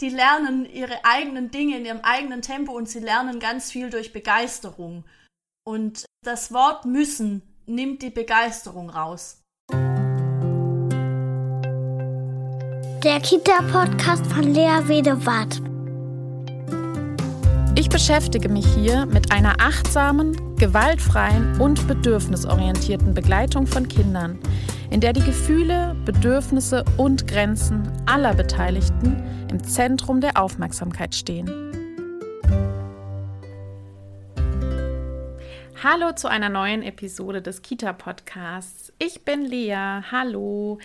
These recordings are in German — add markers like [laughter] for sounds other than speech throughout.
die lernen ihre eigenen Dinge in ihrem eigenen Tempo und sie lernen ganz viel durch Begeisterung. Und das Wort müssen nimmt die Begeisterung raus. Der Kita-Podcast von Lea Wedewart. Ich beschäftige mich hier mit einer achtsamen, gewaltfreien und bedürfnisorientierten Begleitung von Kindern, in der die Gefühle, Bedürfnisse und Grenzen aller Beteiligten im Zentrum der Aufmerksamkeit stehen. Hallo zu einer neuen Episode des Kita-Podcasts. Ich bin Lea. Hallo.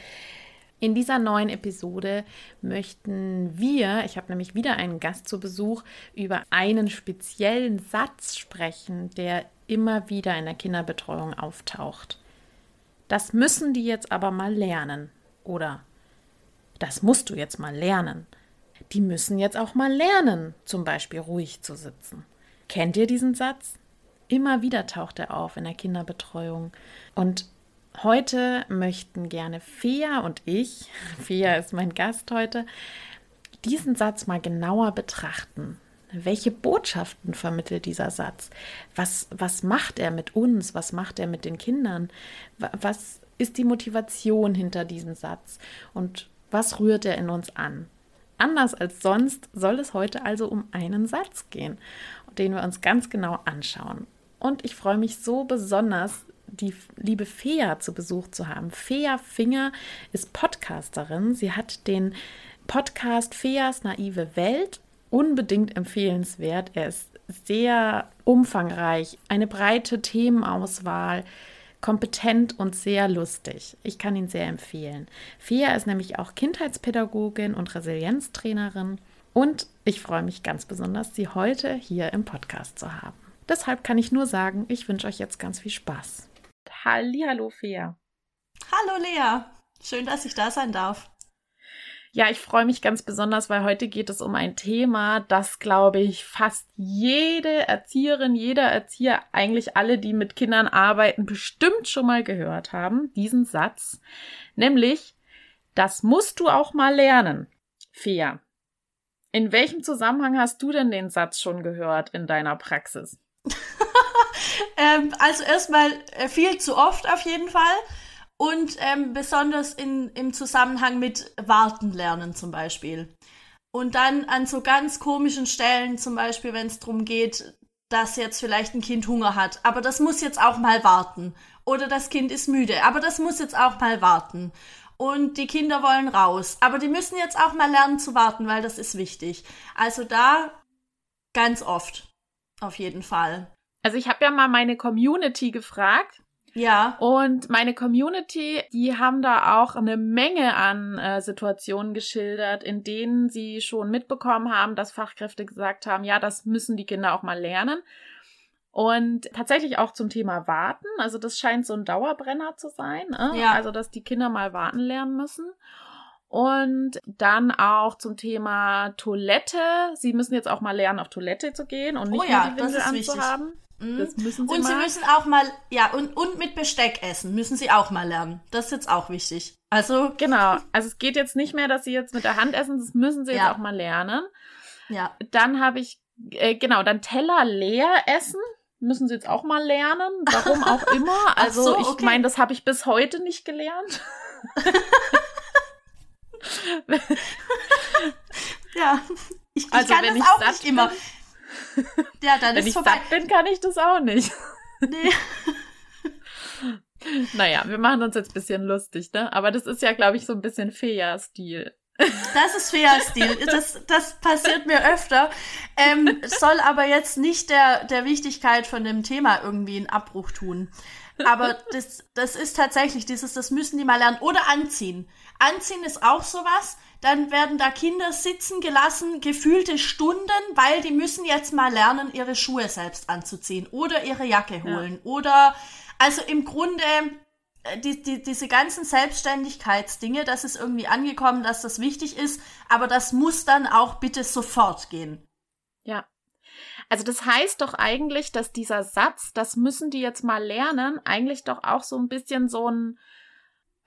In dieser neuen Episode möchten wir, ich habe nämlich wieder einen Gast zu Besuch, über einen speziellen Satz sprechen, der immer wieder in der Kinderbetreuung auftaucht. Das müssen die jetzt aber mal lernen. Oder das musst du jetzt mal lernen. Die müssen jetzt auch mal lernen, zum Beispiel ruhig zu sitzen. Kennt ihr diesen Satz? Immer wieder taucht er auf in der Kinderbetreuung. Und Heute möchten gerne Fea und ich, [laughs] Fea ist mein Gast heute, diesen Satz mal genauer betrachten. Welche Botschaften vermittelt dieser Satz? Was, was macht er mit uns? Was macht er mit den Kindern? Was ist die Motivation hinter diesem Satz? Und was rührt er in uns an? Anders als sonst soll es heute also um einen Satz gehen, den wir uns ganz genau anschauen. Und ich freue mich so besonders, die liebe Fea zu Besuch zu haben. Fea Finger ist Podcasterin. Sie hat den Podcast Feas naive Welt unbedingt empfehlenswert. Er ist sehr umfangreich, eine breite Themenauswahl, kompetent und sehr lustig. Ich kann ihn sehr empfehlen. Fea ist nämlich auch Kindheitspädagogin und Resilienztrainerin und ich freue mich ganz besonders, sie heute hier im Podcast zu haben. Deshalb kann ich nur sagen, ich wünsche euch jetzt ganz viel Spaß. Hallo, Fea. Hallo, Lea. Schön, dass ich da sein darf. Ja, ich freue mich ganz besonders, weil heute geht es um ein Thema, das, glaube ich, fast jede Erzieherin, jeder Erzieher, eigentlich alle, die mit Kindern arbeiten, bestimmt schon mal gehört haben, diesen Satz. Nämlich, das musst du auch mal lernen. Fea. In welchem Zusammenhang hast du denn den Satz schon gehört in deiner Praxis? [laughs] ähm, also erstmal äh, viel zu oft auf jeden Fall. Und ähm, besonders in, im Zusammenhang mit Warten lernen zum Beispiel. Und dann an so ganz komischen Stellen, zum Beispiel, wenn es darum geht, dass jetzt vielleicht ein Kind Hunger hat, aber das muss jetzt auch mal warten. Oder das Kind ist müde, aber das muss jetzt auch mal warten. Und die Kinder wollen raus, aber die müssen jetzt auch mal lernen zu warten, weil das ist wichtig. Also da ganz oft, auf jeden Fall. Also ich habe ja mal meine Community gefragt. Ja. Und meine Community, die haben da auch eine Menge an äh, Situationen geschildert, in denen sie schon mitbekommen haben, dass Fachkräfte gesagt haben, ja, das müssen die Kinder auch mal lernen. Und tatsächlich auch zum Thema Warten. Also das scheint so ein Dauerbrenner zu sein. Ne? Ja. Also dass die Kinder mal warten lernen müssen. Und dann auch zum Thema Toilette. Sie müssen jetzt auch mal lernen, auf Toilette zu gehen und nicht oh ja, nur die Windel anzuhaben. Wichtig. Mhm. Das müssen sie und mal. sie müssen auch mal, ja, und, und mit Besteck essen müssen sie auch mal lernen. Das ist jetzt auch wichtig. Also. Genau. Also es geht jetzt nicht mehr, dass sie jetzt mit der Hand essen, das müssen sie ja. jetzt auch mal lernen. Ja. Dann habe ich, äh, genau, dann Teller leer essen. Müssen sie jetzt auch mal lernen, warum auch [laughs] immer. Also so, okay. ich meine, das habe ich bis heute nicht gelernt. [laughs] ja, ich, ich also, kann das auch nicht immer. Bin, [laughs] ja, dann Wenn ist ich vorbei. satt bin, kann ich das auch nicht. [laughs] Nee. [laughs] naja, wir machen uns jetzt ein bisschen lustig, ne? Aber das ist ja, glaube ich, so ein bisschen Fea-Stil. Das ist Fea-Stil. Das, das passiert mir öfter. Ähm, soll aber jetzt nicht der, der Wichtigkeit von dem Thema irgendwie einen Abbruch tun. Aber das, das ist tatsächlich dieses, das müssen die mal lernen. Oder anziehen. Anziehen ist auch sowas dann werden da Kinder sitzen gelassen, gefühlte Stunden, weil die müssen jetzt mal lernen, ihre Schuhe selbst anzuziehen oder ihre Jacke holen. Ja. Oder also im Grunde äh, die, die, diese ganzen Selbstständigkeitsdinge, das ist irgendwie angekommen, dass das wichtig ist, aber das muss dann auch bitte sofort gehen. Ja. Also das heißt doch eigentlich, dass dieser Satz, das müssen die jetzt mal lernen, eigentlich doch auch so ein bisschen so ein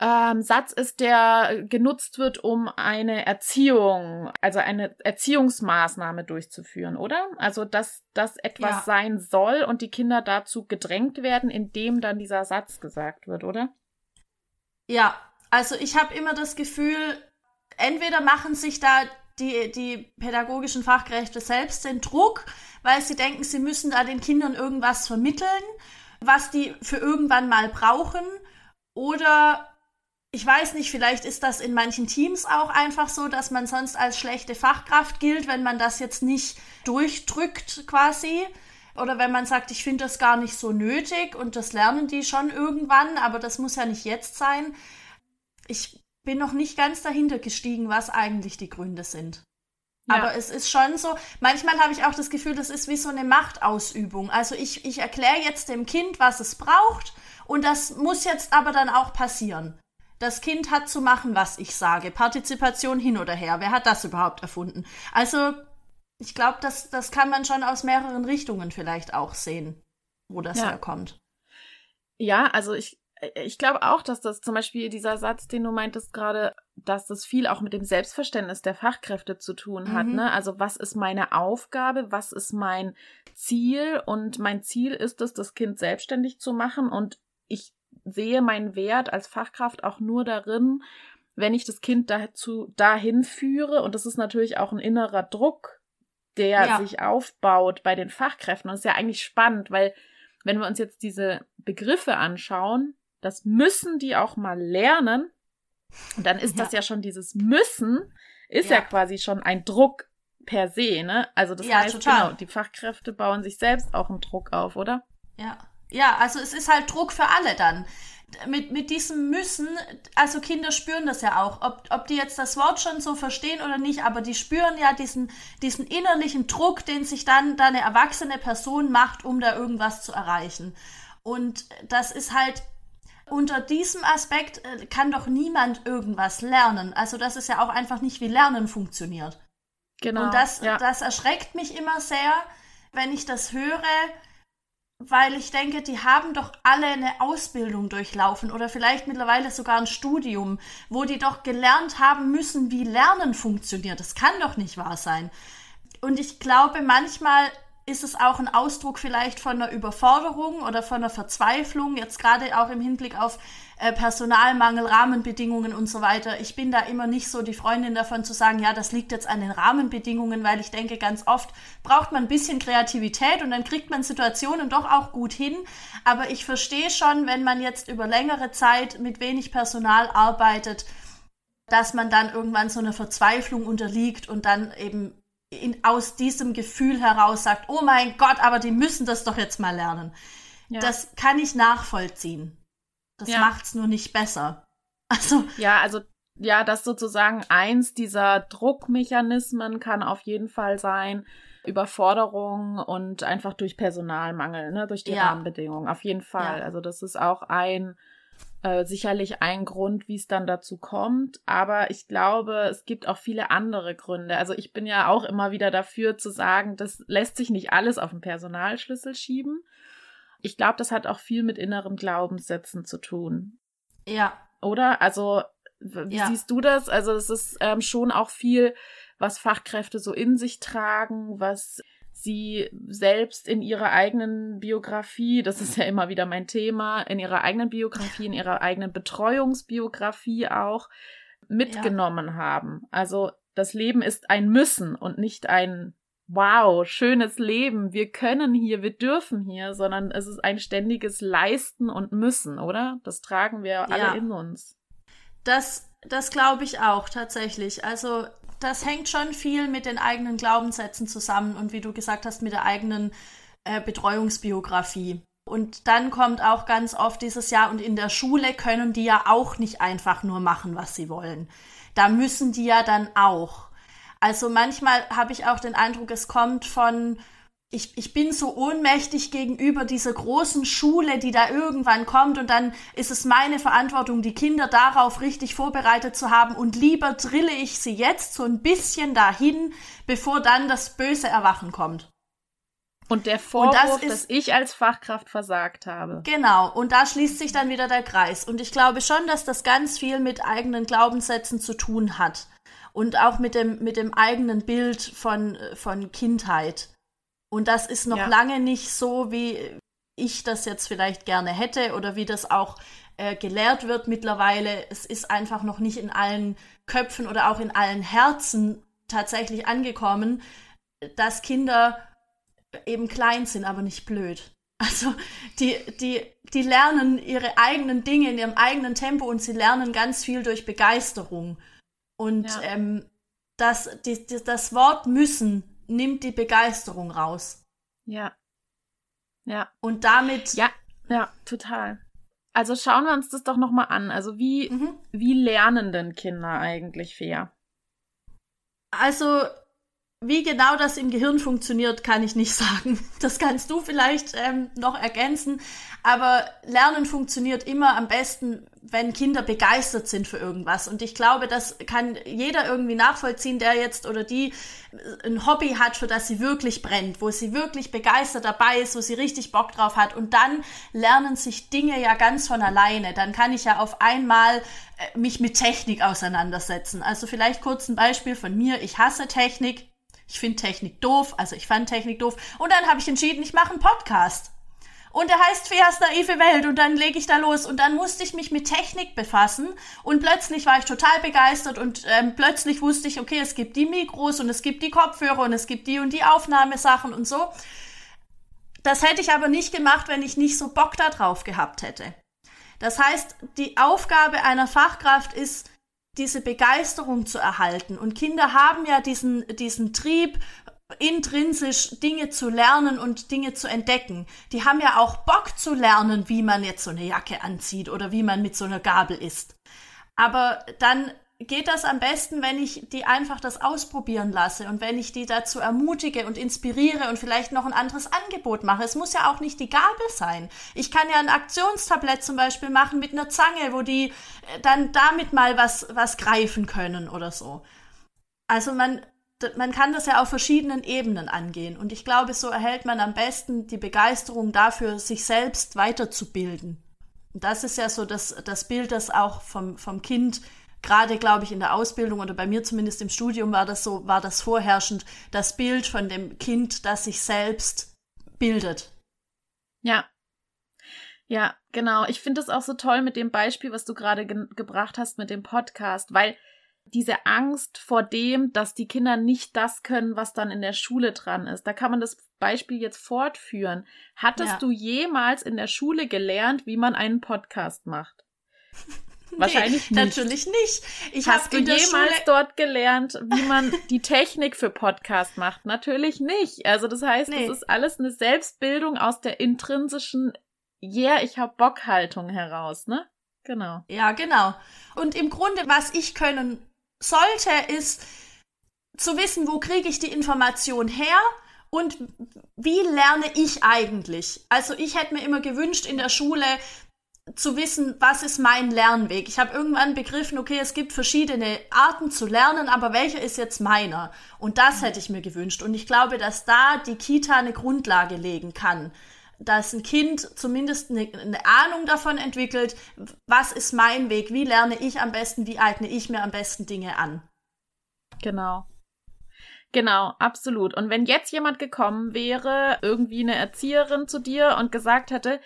ähm, Satz ist, der genutzt wird, um eine Erziehung, also eine Erziehungsmaßnahme durchzuführen, oder? Also, dass das etwas ja. sein soll und die Kinder dazu gedrängt werden, indem dann dieser Satz gesagt wird, oder? Ja, also ich habe immer das Gefühl, entweder machen sich da die, die pädagogischen Fachkräfte selbst den Druck, weil sie denken, sie müssen da den Kindern irgendwas vermitteln, was die für irgendwann mal brauchen. Oder ich weiß nicht, vielleicht ist das in manchen Teams auch einfach so, dass man sonst als schlechte Fachkraft gilt, wenn man das jetzt nicht durchdrückt quasi. Oder wenn man sagt, ich finde das gar nicht so nötig und das lernen die schon irgendwann, aber das muss ja nicht jetzt sein. Ich bin noch nicht ganz dahinter gestiegen, was eigentlich die Gründe sind. Ja. Aber es ist schon so, manchmal habe ich auch das Gefühl, das ist wie so eine Machtausübung. Also ich, ich erkläre jetzt dem Kind, was es braucht und das muss jetzt aber dann auch passieren. Das Kind hat zu machen, was ich sage. Partizipation hin oder her. Wer hat das überhaupt erfunden? Also, ich glaube, das, das kann man schon aus mehreren Richtungen vielleicht auch sehen, wo das ja. herkommt. Ja, also ich, ich glaube auch, dass das zum Beispiel dieser Satz, den du meintest gerade, dass das viel auch mit dem Selbstverständnis der Fachkräfte zu tun hat. Mhm. Ne? Also was ist meine Aufgabe, was ist mein Ziel? Und mein Ziel ist es, das Kind selbstständig zu machen. Und ich sehe meinen Wert als Fachkraft auch nur darin, wenn ich das Kind dazu dahin führe. Und das ist natürlich auch ein innerer Druck, der ja. sich aufbaut bei den Fachkräften. Und das ist ja eigentlich spannend, weil wenn wir uns jetzt diese Begriffe anschauen, das müssen die auch mal lernen. Und dann ist ja. das ja schon dieses Müssen, ist ja. ja quasi schon ein Druck per se, ne? Also das heißt, total. genau, die Fachkräfte bauen sich selbst auch einen Druck auf, oder? Ja. Ja, also es ist halt Druck für alle dann. Mit, mit diesem Müssen, also Kinder spüren das ja auch, ob, ob die jetzt das Wort schon so verstehen oder nicht, aber die spüren ja diesen, diesen innerlichen Druck, den sich dann, dann eine erwachsene Person macht, um da irgendwas zu erreichen. Und das ist halt unter diesem Aspekt äh, kann doch niemand irgendwas lernen. Also das ist ja auch einfach nicht, wie Lernen funktioniert. Genau. Und das, ja. das erschreckt mich immer sehr, wenn ich das höre, weil ich denke, die haben doch alle eine Ausbildung durchlaufen oder vielleicht mittlerweile sogar ein Studium, wo die doch gelernt haben müssen, wie Lernen funktioniert. Das kann doch nicht wahr sein. Und ich glaube, manchmal ist es auch ein Ausdruck vielleicht von einer Überforderung oder von einer Verzweiflung, jetzt gerade auch im Hinblick auf äh, Personalmangel, Rahmenbedingungen und so weiter. Ich bin da immer nicht so die Freundin davon zu sagen, ja, das liegt jetzt an den Rahmenbedingungen, weil ich denke, ganz oft braucht man ein bisschen Kreativität und dann kriegt man Situationen doch auch gut hin. Aber ich verstehe schon, wenn man jetzt über längere Zeit mit wenig Personal arbeitet, dass man dann irgendwann so eine Verzweiflung unterliegt und dann eben in, aus diesem Gefühl heraus sagt, oh mein Gott, aber die müssen das doch jetzt mal lernen. Ja. Das kann ich nachvollziehen. Das ja. macht's nur nicht besser. Also. Ja, also, ja, das sozusagen eins dieser Druckmechanismen kann auf jeden Fall sein. Überforderung und einfach durch Personalmangel, ne, durch die ja. Rahmenbedingungen. Auf jeden Fall. Ja. Also, das ist auch ein, äh, sicherlich ein Grund, wie es dann dazu kommt. Aber ich glaube, es gibt auch viele andere Gründe. Also ich bin ja auch immer wieder dafür zu sagen, das lässt sich nicht alles auf den Personalschlüssel schieben. Ich glaube, das hat auch viel mit inneren Glaubenssätzen zu tun. Ja. Oder? Also, wie ja. siehst du das? Also, es ist ähm, schon auch viel, was Fachkräfte so in sich tragen, was sie selbst in ihrer eigenen Biografie, das ist ja immer wieder mein Thema, in ihrer eigenen Biografie, in ihrer eigenen Betreuungsbiografie auch mitgenommen ja. haben. Also das Leben ist ein Müssen und nicht ein Wow, schönes Leben, wir können hier, wir dürfen hier, sondern es ist ein ständiges Leisten und Müssen, oder? Das tragen wir alle ja. in uns. Das, das glaube ich auch tatsächlich. Also das hängt schon viel mit den eigenen Glaubenssätzen zusammen und wie du gesagt hast, mit der eigenen äh, Betreuungsbiografie. Und dann kommt auch ganz oft dieses Jahr, und in der Schule können die ja auch nicht einfach nur machen, was sie wollen. Da müssen die ja dann auch. Also manchmal habe ich auch den Eindruck, es kommt von ich, ich bin so ohnmächtig gegenüber dieser großen Schule, die da irgendwann kommt und dann ist es meine Verantwortung, die Kinder darauf richtig vorbereitet zu haben und lieber drille ich sie jetzt so ein bisschen dahin, bevor dann das böse Erwachen kommt. Und der Vorwurf, und das dass ich als Fachkraft versagt habe. Genau, und da schließt sich dann wieder der Kreis. Und ich glaube schon, dass das ganz viel mit eigenen Glaubenssätzen zu tun hat. Und auch mit dem, mit dem eigenen Bild von, von Kindheit. Und das ist noch ja. lange nicht so, wie ich das jetzt vielleicht gerne hätte oder wie das auch äh, gelehrt wird mittlerweile. Es ist einfach noch nicht in allen Köpfen oder auch in allen Herzen tatsächlich angekommen, dass Kinder eben klein sind, aber nicht blöd. Also die, die, die lernen ihre eigenen Dinge in ihrem eigenen Tempo und sie lernen ganz viel durch Begeisterung. Und ja. ähm, das, die, die, das Wort müssen nimmt die Begeisterung raus. Ja. Ja. Und damit. Ja, ja, total. Also schauen wir uns das doch nochmal an. Also wie, mhm. wie lernen denn Kinder eigentlich fair? Also wie genau das im Gehirn funktioniert, kann ich nicht [laughs] sagen. Das kannst du vielleicht ähm, noch ergänzen. Aber Lernen funktioniert immer am besten, wenn Kinder begeistert sind für irgendwas. Und ich glaube, das kann jeder irgendwie nachvollziehen, der jetzt oder die ein Hobby hat, für das sie wirklich brennt, wo sie wirklich begeistert dabei ist, wo sie richtig Bock drauf hat. Und dann lernen sich Dinge ja ganz von alleine. Dann kann ich ja auf einmal äh, mich mit Technik auseinandersetzen. Also vielleicht kurz ein Beispiel von mir. Ich hasse Technik ich finde Technik doof, also ich fand Technik doof. Und dann habe ich entschieden, ich mache einen Podcast. Und der heißt Fias naive Welt und dann lege ich da los und dann musste ich mich mit Technik befassen und plötzlich war ich total begeistert und ähm, plötzlich wusste ich, okay, es gibt die Mikros und es gibt die Kopfhörer und es gibt die und die Aufnahmesachen und so. Das hätte ich aber nicht gemacht, wenn ich nicht so Bock da drauf gehabt hätte. Das heißt, die Aufgabe einer Fachkraft ist, diese Begeisterung zu erhalten. Und Kinder haben ja diesen, diesen Trieb, intrinsisch Dinge zu lernen und Dinge zu entdecken. Die haben ja auch Bock zu lernen, wie man jetzt so eine Jacke anzieht oder wie man mit so einer Gabel isst. Aber dann geht das am besten, wenn ich die einfach das ausprobieren lasse und wenn ich die dazu ermutige und inspiriere und vielleicht noch ein anderes Angebot mache. Es muss ja auch nicht die Gabel sein. Ich kann ja ein Aktionstablett zum Beispiel machen mit einer Zange, wo die äh, dann damit mal was, was greifen können oder so. Also man, man kann das ja auf verschiedenen Ebenen angehen. Und ich glaube, so erhält man am besten die Begeisterung dafür, sich selbst weiterzubilden. Und das ist ja so das, das Bild, das auch vom, vom Kind gerade, glaube ich, in der Ausbildung oder bei mir zumindest im Studium war das so, war das vorherrschend, das Bild von dem Kind, das sich selbst bildet. Ja. Ja, genau. Ich finde es auch so toll mit dem Beispiel, was du gerade ge gebracht hast mit dem Podcast, weil diese Angst vor dem, dass die Kinder nicht das können, was dann in der Schule dran ist. Da kann man das Beispiel jetzt fortführen. Hattest ja. du jemals in der Schule gelernt, wie man einen Podcast macht? Wahrscheinlich nee, nicht. Natürlich nicht. Ich Hast du jemals Schule... dort gelernt, wie man die Technik für Podcast macht? Natürlich nicht. Also das heißt, nee. das ist alles eine Selbstbildung aus der intrinsischen Yeah, ich hab Bock-Haltung heraus, ne? Genau. Ja, genau. Und im Grunde, was ich können sollte, ist zu wissen, wo kriege ich die Information her und wie lerne ich eigentlich? Also ich hätte mir immer gewünscht in der Schule, zu wissen, was ist mein Lernweg. Ich habe irgendwann begriffen, okay, es gibt verschiedene Arten zu lernen, aber welcher ist jetzt meiner? Und das hätte ich mir gewünscht. Und ich glaube, dass da die Kita eine Grundlage legen kann. Dass ein Kind zumindest eine, eine Ahnung davon entwickelt, was ist mein Weg, wie lerne ich am besten, wie eigne ich mir am besten Dinge an. Genau. Genau, absolut. Und wenn jetzt jemand gekommen wäre, irgendwie eine Erzieherin zu dir und gesagt hätte,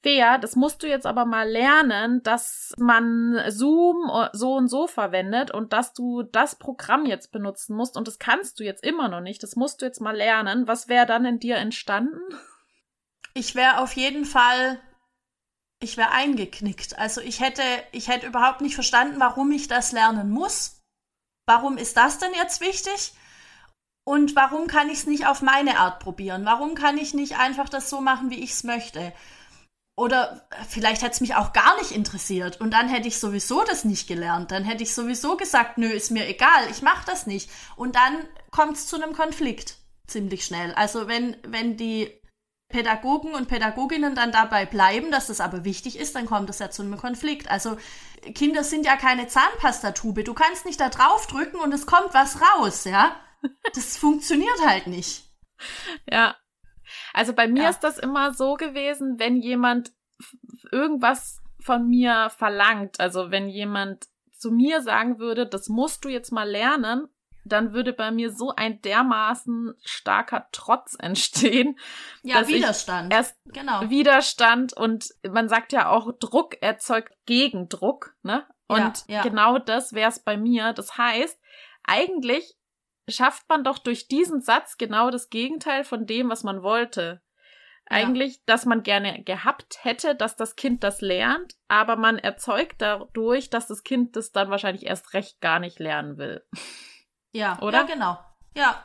Bea, das musst du jetzt aber mal lernen, dass man Zoom so und so verwendet und dass du das Programm jetzt benutzen musst und das kannst du jetzt immer noch nicht. Das musst du jetzt mal lernen. Was wäre dann in dir entstanden? Ich wäre auf jeden Fall, ich wäre eingeknickt. Also ich hätte, ich hätte überhaupt nicht verstanden, warum ich das lernen muss. Warum ist das denn jetzt wichtig? Und warum kann ich es nicht auf meine Art probieren? Warum kann ich nicht einfach das so machen, wie ich es möchte? Oder vielleicht hätte es mich auch gar nicht interessiert und dann hätte ich sowieso das nicht gelernt. Dann hätte ich sowieso gesagt, nö, ist mir egal, ich mache das nicht. Und dann kommt es zu einem Konflikt ziemlich schnell. Also wenn, wenn die Pädagogen und Pädagoginnen dann dabei bleiben, dass das aber wichtig ist, dann kommt es ja zu einem Konflikt. Also Kinder sind ja keine Zahnpastatube. Du kannst nicht da drauf drücken und es kommt was raus, ja? Das funktioniert halt nicht. Ja, Also bei mir Ja. ist das immer so gewesen, wenn jemand irgendwas von mir verlangt, also wenn jemand zu mir sagen würde, das musst du jetzt mal lernen, dann würde bei mir so ein dermaßen starker Trotz [laughs] entstehen, Ja, Widerstand. erst genau. Widerstand und man sagt ja auch, Druck erzeugt Gegendruck, ne? Und Ja, ja. genau das wäre es bei mir. Das heißt, eigentlich schafft man doch durch diesen Satz genau das Gegenteil von dem, was man wollte. Ja. Eigentlich, dass man gerne gehabt hätte, dass das Kind das lernt, aber man erzeugt dadurch, dass das Kind das dann wahrscheinlich erst recht gar nicht lernen will. Ja, Oder? Ja, genau. Ja,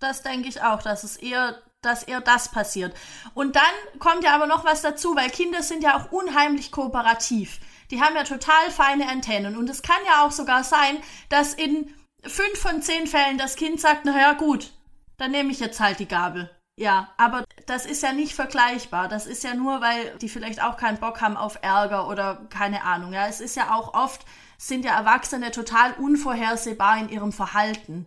das denke ich auch, dass es eher, dass eher das passiert. Und dann kommt ja aber noch was dazu, weil Kinder sind ja auch unheimlich kooperativ. Die haben ja total feine Antennen. Und es kann ja auch sogar sein, dass in fünf von zehn Fällen das Kind sagt, na ja, gut, dann nehme ich jetzt halt die Gabel. Ja, aber das ist ja nicht vergleichbar. Das ist ja nur, weil die vielleicht auch keinen Bock haben auf Ärger oder keine Ahnung. Ja, es ist ja auch oft, sind ja Erwachsene total unvorhersehbar in ihrem Verhalten.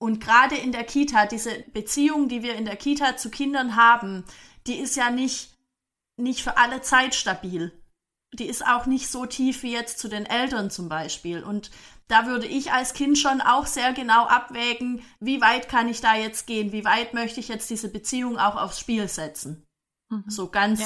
Und gerade in der Kita, diese Beziehung, die wir in der Kita zu Kindern haben, die ist ja nicht, nicht für alle Zeit stabil. Die ist auch nicht so tief wie jetzt zu den Eltern zum Beispiel. Und da würde ich als Kind schon auch sehr genau abwägen, wie weit kann ich da jetzt gehen, wie weit möchte ich jetzt diese Beziehung auch aufs Spiel setzen. So ganz,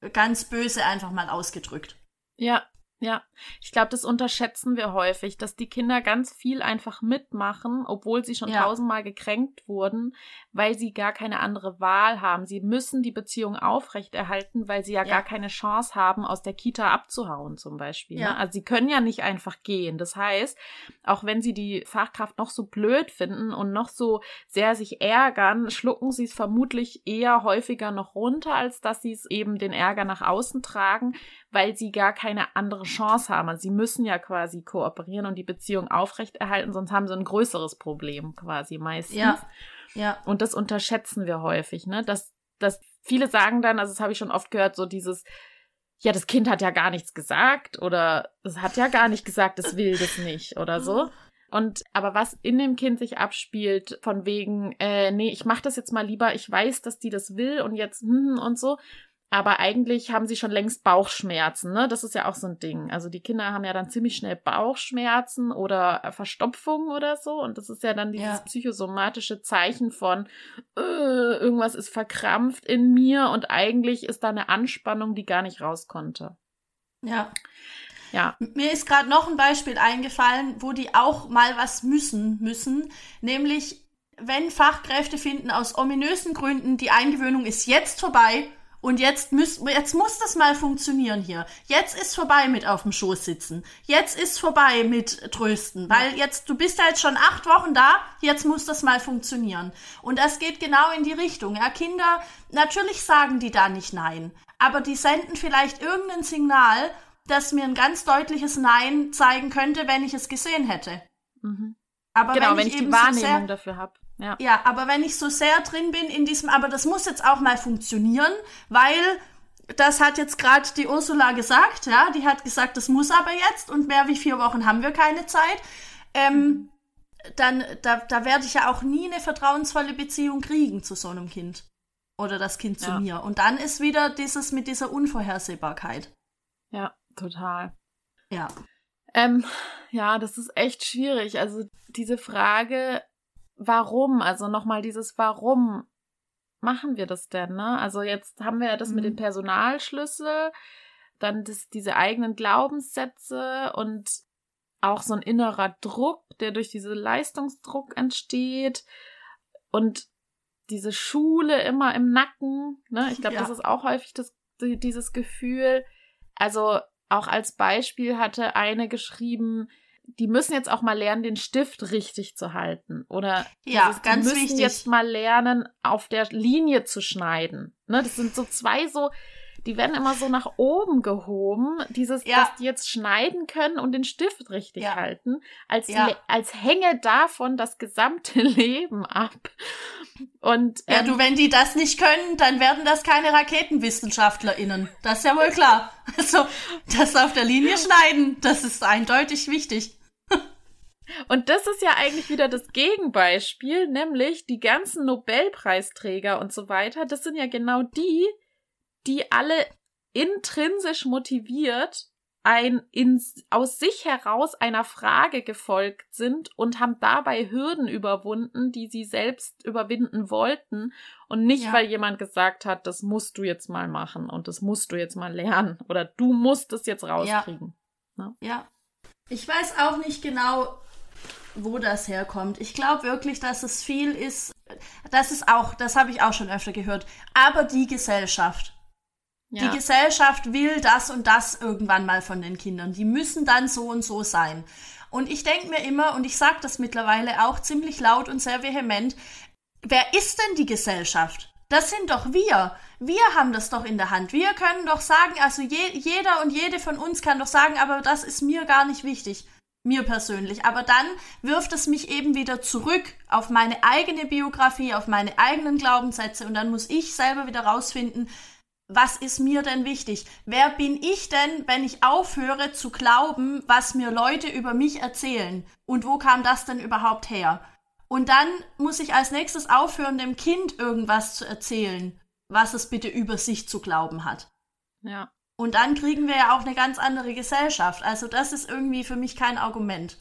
Ja. ganz böse einfach mal ausgedrückt. Ja, ja. Ich glaube, das unterschätzen wir häufig, dass die Kinder ganz viel einfach mitmachen, obwohl sie schon Ja. tausendmal gekränkt wurden, weil sie gar keine andere Wahl haben. Sie müssen die Beziehung aufrechterhalten, weil sie ja, Ja. gar keine Chance haben, aus der Kita abzuhauen zum Beispiel. Ja. Ne? Also sie können ja nicht einfach gehen. Das heißt, auch wenn sie die Fachkraft noch so blöd finden und noch so sehr sich ärgern, schlucken sie es vermutlich eher häufiger noch runter, als dass sie es eben den Ärger nach außen tragen, weil sie gar keine andere Chance haben. Also sie müssen ja quasi kooperieren und die Beziehung aufrechterhalten, sonst haben sie ein größeres Problem quasi meistens. Ja. Ja, Und das unterschätzen wir häufig, ne? Dass, dass viele sagen dann, also das habe ich schon oft gehört, so dieses, ja, das Kind hat ja gar nichts gesagt oder es hat ja gar nicht gesagt, es will das nicht oder so. Und aber was in dem Kind sich abspielt, von wegen, äh, nee, ich mach das jetzt mal lieber, ich weiß, dass die das will und jetzt hm, und so. Aber eigentlich haben sie schon längst Bauchschmerzen, ne? Das ist ja auch so ein Ding. Also die Kinder haben ja dann ziemlich schnell Bauchschmerzen oder äh, Verstopfung oder so. Und das ist ja dann dieses Ja. psychosomatische Zeichen von, äh, irgendwas ist verkrampft in mir und eigentlich ist da eine Anspannung, die gar nicht raus konnte. ja. Ja, Mir ist gerade noch ein Beispiel eingefallen, wo die auch mal was müssen müssen, nämlich wenn Fachkräfte finden aus ominösen Gründen, die Eingewöhnung ist jetzt vorbei und jetzt, müß, jetzt muss das mal funktionieren hier. Jetzt ist vorbei mit auf dem Schoß sitzen. Jetzt ist vorbei mit trösten, weil jetzt du bist ja jetzt schon acht Wochen da. Jetzt muss das mal funktionieren. Und das geht genau in die Richtung. Ja, Kinder natürlich sagen die da nicht nein, aber die senden vielleicht irgendein Signal, das mir ein ganz deutliches Nein zeigen könnte, wenn ich es gesehen hätte. mhm. Aber genau, wenn, wenn ich, ich die eben Wahrnehmung so sehr, dafür habe. Ja. ja, aber wenn ich so sehr drin bin in diesem, aber das muss jetzt auch mal funktionieren, weil das hat jetzt gerade die Ursula gesagt, ja, die hat gesagt, das muss aber jetzt und mehr wie vier Wochen haben wir keine Zeit. Ähm, dann, da, da werde ich ja auch nie eine vertrauensvolle Beziehung kriegen zu so einem Kind. Oder das Kind zu Ja. mir. Und dann ist wieder dieses mit dieser Unvorhersehbarkeit. ja, total. Ja. Ähm, ja, das ist echt schwierig. Also diese Frage, warum, also nochmal dieses Warum machen wir das denn, ne? Also jetzt haben wir ja das mit Mhm. dem Personalschlüssel, dann das, diese eigenen Glaubenssätze und auch so ein innerer Druck, der durch diesen Leistungsdruck entsteht und diese Schule immer im Nacken, ne? Ich glaube, Ja. das ist auch häufig das, die- dieses Gefühl. Also auch als Beispiel hatte eine geschrieben, die müssen jetzt auch mal lernen, den Stift richtig zu halten. Oder Ja, dieses, ganz die müssen wichtig. jetzt mal lernen, auf der Linie zu schneiden. Ne, das sind so zwei so, die werden immer so nach oben gehoben, dieses, Ja. dass die jetzt schneiden können und den Stift richtig Ja. halten, als, Ja. als hänge davon das gesamte [laughs] Leben ab. Und Ja, ähm, du, wenn die das nicht können, dann werden das keine RaketenwissenschaftlerInnen. Das ist ja wohl klar. [laughs] Also, das auf der Linie schneiden, das ist eindeutig wichtig. Und das ist ja eigentlich wieder das Gegenbeispiel, nämlich die ganzen Nobelpreisträger und so weiter, das sind ja genau die, die alle intrinsisch motiviert ein ins, aus sich heraus einer Frage gefolgt sind und haben dabei Hürden überwunden, die sie selbst überwinden wollten und nicht, ja. weil jemand gesagt hat, das musst du jetzt mal machen und das musst du jetzt mal lernen oder du musst es jetzt rauskriegen. Ja. Ne? ja. Ich weiß auch nicht genau, wo das herkommt. Ich glaube wirklich, dass es viel ist. Das ist auch, das habe ich auch schon öfter gehört. Aber die Gesellschaft. Ja. Die Gesellschaft will das und das irgendwann mal von den Kindern. Die müssen dann so und so sein. Und ich denke mir immer, und ich sage das mittlerweile auch ziemlich laut und sehr vehement, wer ist denn die Gesellschaft? Das sind doch wir. Wir haben das doch in der Hand. Wir können doch sagen, also je, jeder und jede von uns kann doch sagen, aber das ist mir gar nicht wichtig. Mir persönlich. Aber dann wirft es mich eben wieder zurück auf meine eigene Biografie, auf meine eigenen Glaubenssätze und dann muss ich selber wieder rausfinden, was ist mir denn wichtig? Wer bin ich denn, wenn ich aufhöre zu glauben, was mir Leute über mich erzählen? Und wo kam das denn überhaupt her? Und dann muss ich als nächstes aufhören, dem Kind irgendwas zu erzählen, was es bitte über sich zu glauben hat. Ja. Und dann kriegen wir ja auch eine ganz andere Gesellschaft. Also das ist irgendwie für mich kein Argument.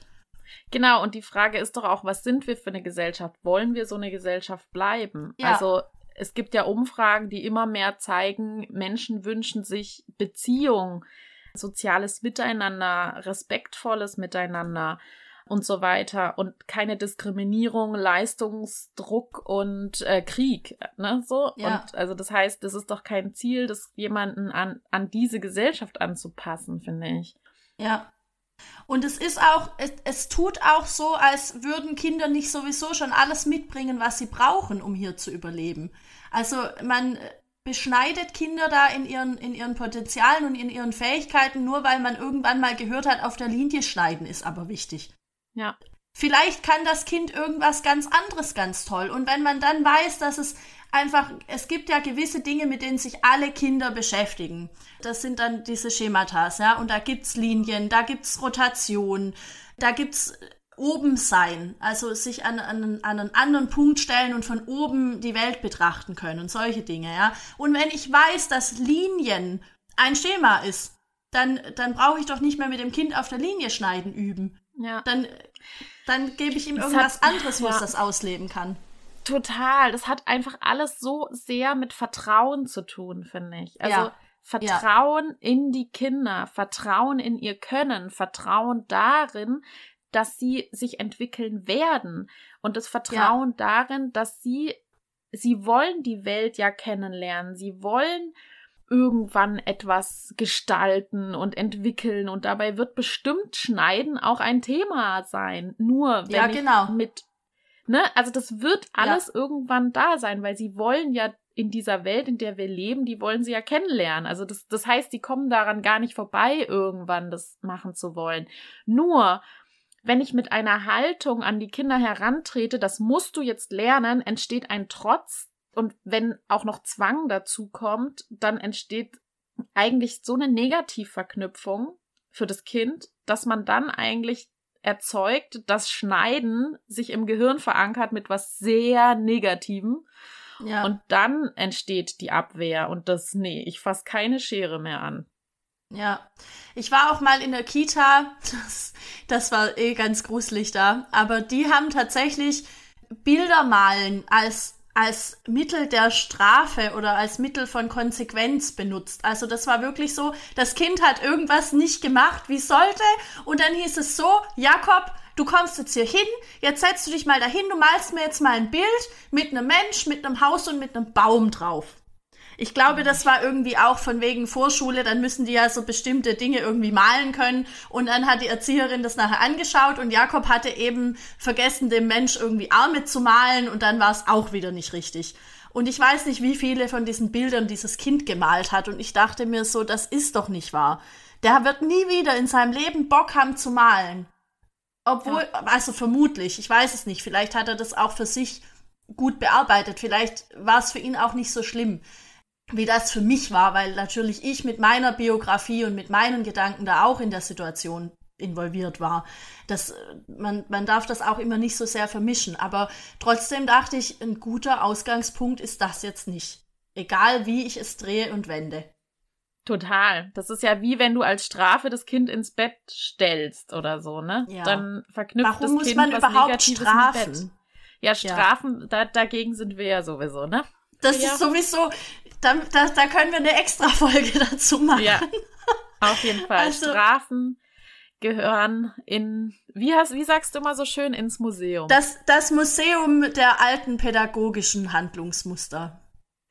Genau, und die Frage ist doch auch, was sind wir für eine Gesellschaft? Wollen wir so eine Gesellschaft bleiben? Ja. Also es gibt ja Umfragen, die immer mehr zeigen, Menschen wünschen sich Beziehung, soziales Miteinander, respektvolles Miteinander und so weiter und keine Diskriminierung, Leistungsdruck und äh, Krieg, ne, so ja. und also das heißt, das ist doch kein Ziel, das jemanden an an diese Gesellschaft anzupassen, finde ich. Ja. Und es ist auch, es, es tut auch so, als würden Kinder nicht sowieso schon alles mitbringen, was sie brauchen, um hier zu überleben. Also man beschneidet Kinder da in ihren, in ihren Potenzialen und in ihren Fähigkeiten, nur weil man irgendwann mal gehört hat, auf der Linie schneiden ist aber wichtig. Ja. Vielleicht kann das Kind irgendwas ganz anderes ganz toll. Und wenn man dann weiß, dass es einfach, es gibt ja gewisse Dinge, mit denen sich alle Kinder beschäftigen. Das sind dann diese Schematas, ja. Und da gibt's Linien, da gibt's Rotation, da gibt's oben sein, also sich an, an, an einen anderen Punkt stellen und von oben die Welt betrachten können und solche Dinge, ja. Und wenn ich weiß, dass Linien ein Schema ist, dann, dann brauche ich doch nicht mehr mit dem Kind auf der Linie schneiden üben. Ja. Dann, dann gebe ich ihm irgendwas hat, anderes, wo ja. es das ausleben kann. Total. Das hat einfach alles so sehr mit Vertrauen zu tun, finde ich. Also ja. Vertrauen ja. in die Kinder, Vertrauen in ihr Können, Vertrauen darin, dass sie sich entwickeln werden und das Vertrauen ja. darin, dass sie, sie wollen die Welt ja kennenlernen, sie wollen irgendwann etwas gestalten und entwickeln und dabei wird bestimmt Schneiden auch ein Thema sein. Nur wenn ja, genau. ich mit ne, also das wird alles ja. irgendwann da sein, weil sie wollen ja in dieser Welt, in der wir leben, die wollen sie ja kennenlernen. Also das, das heißt, die kommen daran gar nicht vorbei, irgendwann das machen zu wollen. Nur wenn ich mit einer Haltung an die Kinder herantrete, das musst du jetzt lernen, entsteht ein Trotz. Und wenn auch noch Zwang dazu kommt, dann entsteht eigentlich so eine Negativverknüpfung für das Kind, dass man dann eigentlich erzeugt, dass Schneiden sich im Gehirn verankert mit was sehr Negativem. Ja. Und dann entsteht die Abwehr und das, nee, ich fasse keine Schere mehr an. Ja, ich war auch mal in der Kita, das, das war eh ganz gruselig da, aber die haben tatsächlich Bilder malen als als Mittel der Strafe oder als Mittel von Konsequenz benutzt. Also das war wirklich so, das Kind hat irgendwas nicht gemacht, wie sollte, und dann hieß es so, Jakob, du kommst jetzt hier hin, jetzt setzt du dich mal dahin, du malst mir jetzt mal ein Bild mit einem Mensch, mit einem Haus und mit einem Baum drauf. Ich glaube, das war irgendwie auch von wegen Vorschule, dann müssen die ja so bestimmte Dinge irgendwie malen können. Und dann hat die Erzieherin das nachher angeschaut und Jakob hatte eben vergessen, dem Mensch irgendwie Arme zu malen und dann war es auch wieder nicht richtig. Und ich weiß nicht, wie viele von diesen Bildern dieses Kind gemalt hat. Und ich dachte mir so, das ist doch nicht wahr. Der wird nie wieder in seinem Leben Bock haben zu malen. Obwohl, ja. also vermutlich, ich weiß es nicht. Vielleicht hat er das auch für sich gut bearbeitet. Vielleicht war es für ihn auch nicht so schlimm wie das für mich war, weil natürlich ich mit meiner Biografie und mit meinen Gedanken da auch in der Situation involviert war. Das, man, man darf das auch immer nicht so sehr vermischen. Aber trotzdem dachte ich, ein guter Ausgangspunkt ist das jetzt nicht. Egal wie ich es drehe und wende. Total. Das ist ja wie wenn du als Strafe das Kind ins Bett stellst oder so, ne? Ja. Dann verknüpft Warum das muss Kind man was überhaupt Negatives strafen? Ja, Strafen, Da, dagegen sind wir ja sowieso, ne? Das Ja. ist sowieso, da, da, da können wir eine extra Folge [laughs] dazu machen. Ja. Auf jeden Fall. Also- Strafen gehören in, wie, hast, wie sagst du immer so schön, ins Museum. Das, das Museum der alten pädagogischen Handlungsmuster.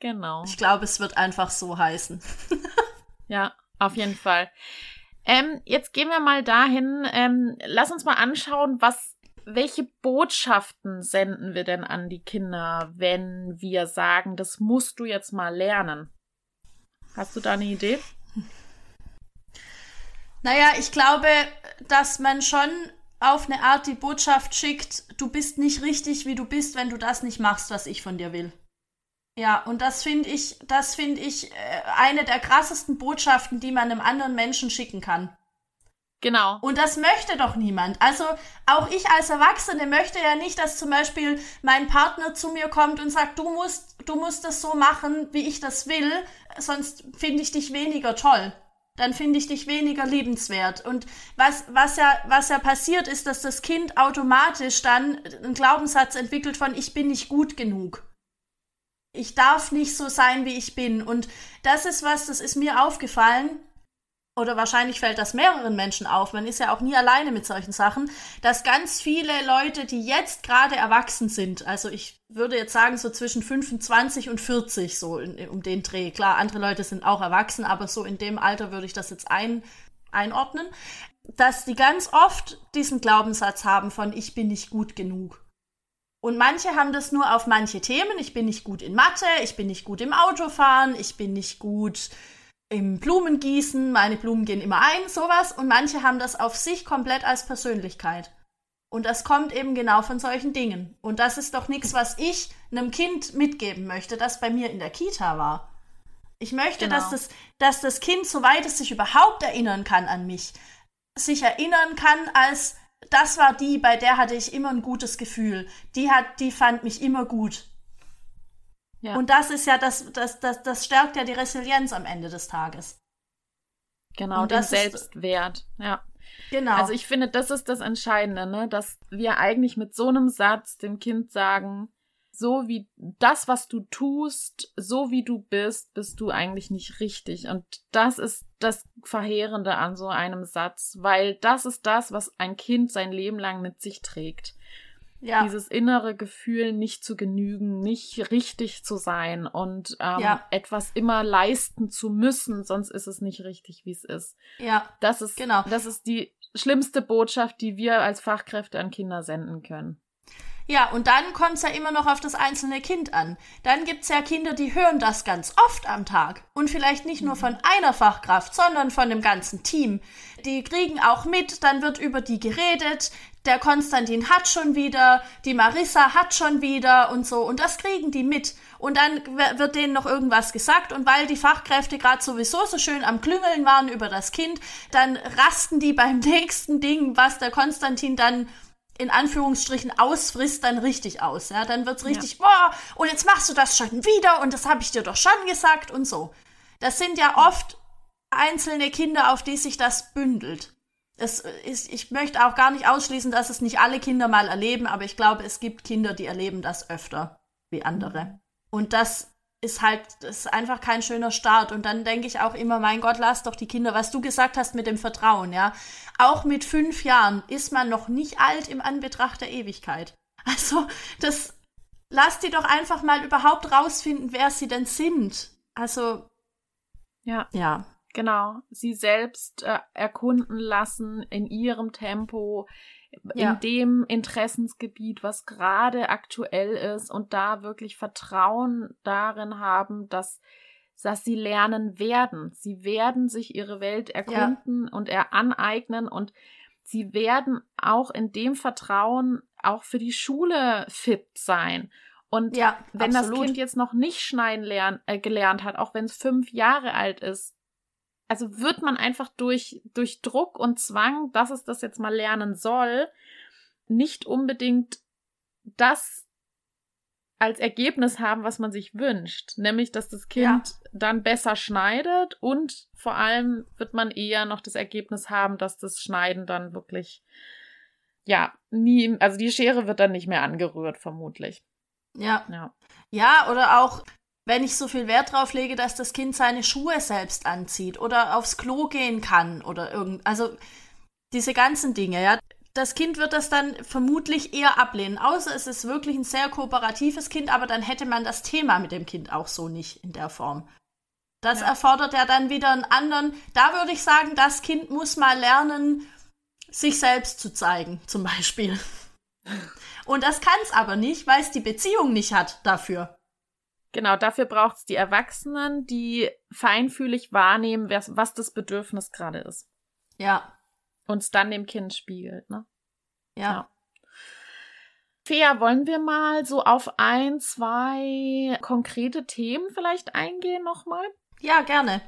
genau. Ich glaube, es wird einfach so heißen. [laughs] Ja, auf jeden Fall. Ähm, jetzt gehen wir mal dahin. Ähm, lass uns mal anschauen, was, welche Botschaften senden wir denn an die Kinder, wenn wir sagen, das musst du jetzt mal lernen? Hast du da eine Idee? Naja, ich glaube, dass man schon auf eine Art die Botschaft schickt, du bist nicht richtig, wie du bist, wenn du das nicht machst, was ich von dir will. Ja, und das finde ich, das finde ich äh, eine der krassesten Botschaften, die man einem anderen Menschen schicken kann. Genau. Und das möchte doch niemand. Also auch ich als Erwachsene möchte ja nicht, dass zum Beispiel mein Partner zu mir kommt und sagt, du musst, du musst das so machen, wie ich das will, sonst finde ich dich weniger toll. Dann finde ich dich weniger liebenswert. Und was, was ja, was ja passiert ist, dass das Kind automatisch dann einen Glaubenssatz entwickelt von ich bin nicht gut genug. Ich darf nicht so sein, wie ich bin. Und das ist was, das ist mir aufgefallen, oder wahrscheinlich fällt das mehreren Menschen auf, man ist ja auch nie alleine mit solchen Sachen, dass ganz viele Leute, die jetzt gerade erwachsen sind, also ich würde jetzt sagen so zwischen 25 und 40 so in, um den Dreh. Klar, andere Leute sind auch erwachsen, aber so in dem Alter würde ich das jetzt ein, einordnen, dass die ganz oft diesen Glaubenssatz haben von ich bin nicht gut genug. Und manche haben das nur auf manche Themen. Ich bin nicht gut in Mathe, ich bin nicht gut im Autofahren, ich bin nicht gut im Blumengießen, meine Blumen gehen immer ein, sowas. Und manche haben das auf sich komplett als Persönlichkeit. Und das kommt eben genau von solchen Dingen. Und das ist doch nichts, was ich einem Kind mitgeben möchte, das bei mir in der Kita war. Ich möchte, Genau. dass, das, dass das Kind, soweit es sich überhaupt erinnern kann an mich, sich erinnern kann als, das war die, bei der hatte ich immer ein gutes Gefühl. Die hat, die fand mich immer gut. Ja. Und das ist ja, das, das, das, das stärkt ja die Resilienz am Ende des Tages. Genau, Und den das ist- Selbstwert. Ja. Genau. Also ich finde, das ist das Entscheidende, ne? dass wir eigentlich mit so einem Satz dem Kind sagen, so wie das, was du tust, so wie du bist, bist du eigentlich nicht richtig. Und das ist das Verheerende an so einem Satz, weil das ist das, was ein Kind sein Leben lang mit sich trägt. Ja. Dieses innere Gefühl, nicht zu genügen, nicht richtig zu sein und ähm, Ja. etwas immer leisten zu müssen, sonst ist es nicht richtig, wie es ist. ja. Das ist, Genau. das ist die schlimmste Botschaft, die wir als Fachkräfte an Kinder senden können. Ja, und dann kommt es ja immer noch auf das einzelne Kind an. Dann gibt's ja Kinder, die hören das ganz oft am Tag. Und vielleicht nicht nur von einer Fachkraft, sondern von dem ganzen Team. Die kriegen auch mit, dann wird über die geredet. Der Konstantin hat schon wieder, die Marissa hat schon wieder und so. Und das kriegen die mit. Und dann wird denen noch irgendwas gesagt. Und weil die Fachkräfte gerade sowieso so schön am Klüngeln waren über das Kind, dann rasten die [laughs] beim nächsten Ding, was der Konstantin dann in Anführungsstrichen ausfrisst, dann richtig aus. Ja, dann wird's richtig, boah, und jetzt machst du das schon wieder und das habe ich dir doch schon gesagt und so. Das sind ja oft einzelne Kinder, auf die sich das bündelt. Es ist, ich möchte auch gar nicht ausschließen, dass es nicht alle Kinder mal erleben, aber ich glaube, es gibt Kinder, die erleben das öfter wie andere. Und das ist halt, das ist einfach kein schöner Start. Und dann denke ich auch immer, mein Gott, lass doch die Kinder, was du gesagt hast mit dem Vertrauen, ja. Auch mit fünf Jahren ist man noch nicht alt im Anbetracht der Ewigkeit. [laughs] Also, das, lass die doch einfach mal überhaupt rausfinden, wer sie denn sind. Also, Ja, ja. Genau. Sie selbst äh, erkunden lassen in ihrem Tempo, Ja. in dem Interessensgebiet, was gerade aktuell ist und da wirklich Vertrauen darin haben, dass dass sie lernen werden. Sie werden sich ihre Welt erkunden und er aneignen und sie werden auch in dem Vertrauen auch für die Schule fit sein. Und Ja, wenn absolut. das Kind jetzt noch nicht schneiden lern, äh, gelernt hat, auch wenn es fünf Jahre alt ist, also wird man einfach durch, durch Druck und Zwang, dass es das jetzt mal lernen soll, nicht unbedingt das als Ergebnis haben, was man sich wünscht. Nämlich, dass das Kind ja. dann besser schneidet und vor allem wird man eher noch das Ergebnis haben, dass das Schneiden dann wirklich, ja, nie, also die Schere wird dann nicht mehr angerührt, vermutlich. Ja. Ja, ja oder auch, wenn ich so viel Wert drauf lege, dass das Kind seine Schuhe selbst anzieht oder aufs Klo gehen kann oder irgend, also diese ganzen Dinge, ja das Kind wird das dann vermutlich eher ablehnen, außer es ist wirklich ein sehr kooperatives Kind, aber dann hätte man das Thema mit dem Kind auch so nicht in der Form. Das ja. erfordert ja dann wieder einen anderen. Da würde ich sagen, das Kind muss mal lernen, sich selbst zu zeigen, zum Beispiel. [laughs] Und das kann es aber nicht, weil es die Beziehung nicht hat dafür. Genau, dafür braucht es die Erwachsenen, die feinfühlig wahrnehmen, was das Bedürfnis gerade ist. Ja uns dann dem Kind spiegelt, ne? Ja. ja. Fea, wollen wir mal so auf ein, zwei konkrete Themen vielleicht eingehen nochmal? Ja, gerne.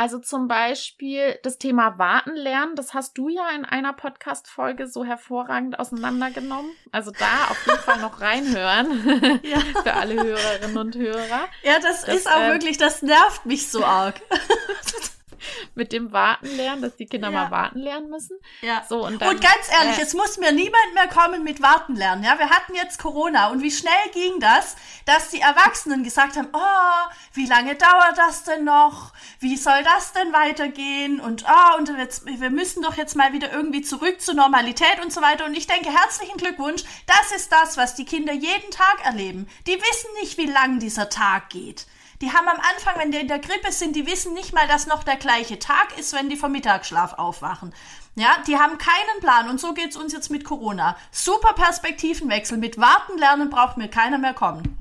Also zum Beispiel das Thema Warten lernen, das hast du ja in einer Podcast-Folge so hervorragend auseinandergenommen. Also da auf jeden Fall noch reinhören [laughs] ja. [laughs] für alle Hörerinnen und Hörer. Ja, das, das ist auch äh, wirklich, das nervt mich so arg. [laughs] [laughs] mit dem Warten lernen, dass die Kinder ja. mal warten lernen müssen. Ja. So, und, dann, und ganz ehrlich, äh, es muss mir niemand mehr kommen mit Warten lernen. Ja, wir hatten jetzt Corona und wie schnell ging das, dass die Erwachsenen gesagt haben, oh, wie lange dauert das denn noch? Wie soll das denn weitergehen? Und oh, und jetzt, wir müssen doch jetzt mal wieder irgendwie zurück zur Normalität und so weiter. Und ich denke, herzlichen Glückwunsch. Das ist das, was die Kinder jeden Tag erleben. Die wissen nicht, wie lang dieser Tag geht. Die haben am Anfang, wenn die in der Grippe sind, die wissen nicht mal, dass noch der gleiche Tag ist, wenn die vom Mittagsschlaf aufwachen. Ja, die haben keinen Plan und so geht's uns jetzt mit Corona. Super Perspektivenwechsel. Mit Warten lernen braucht mir keiner mehr kommen.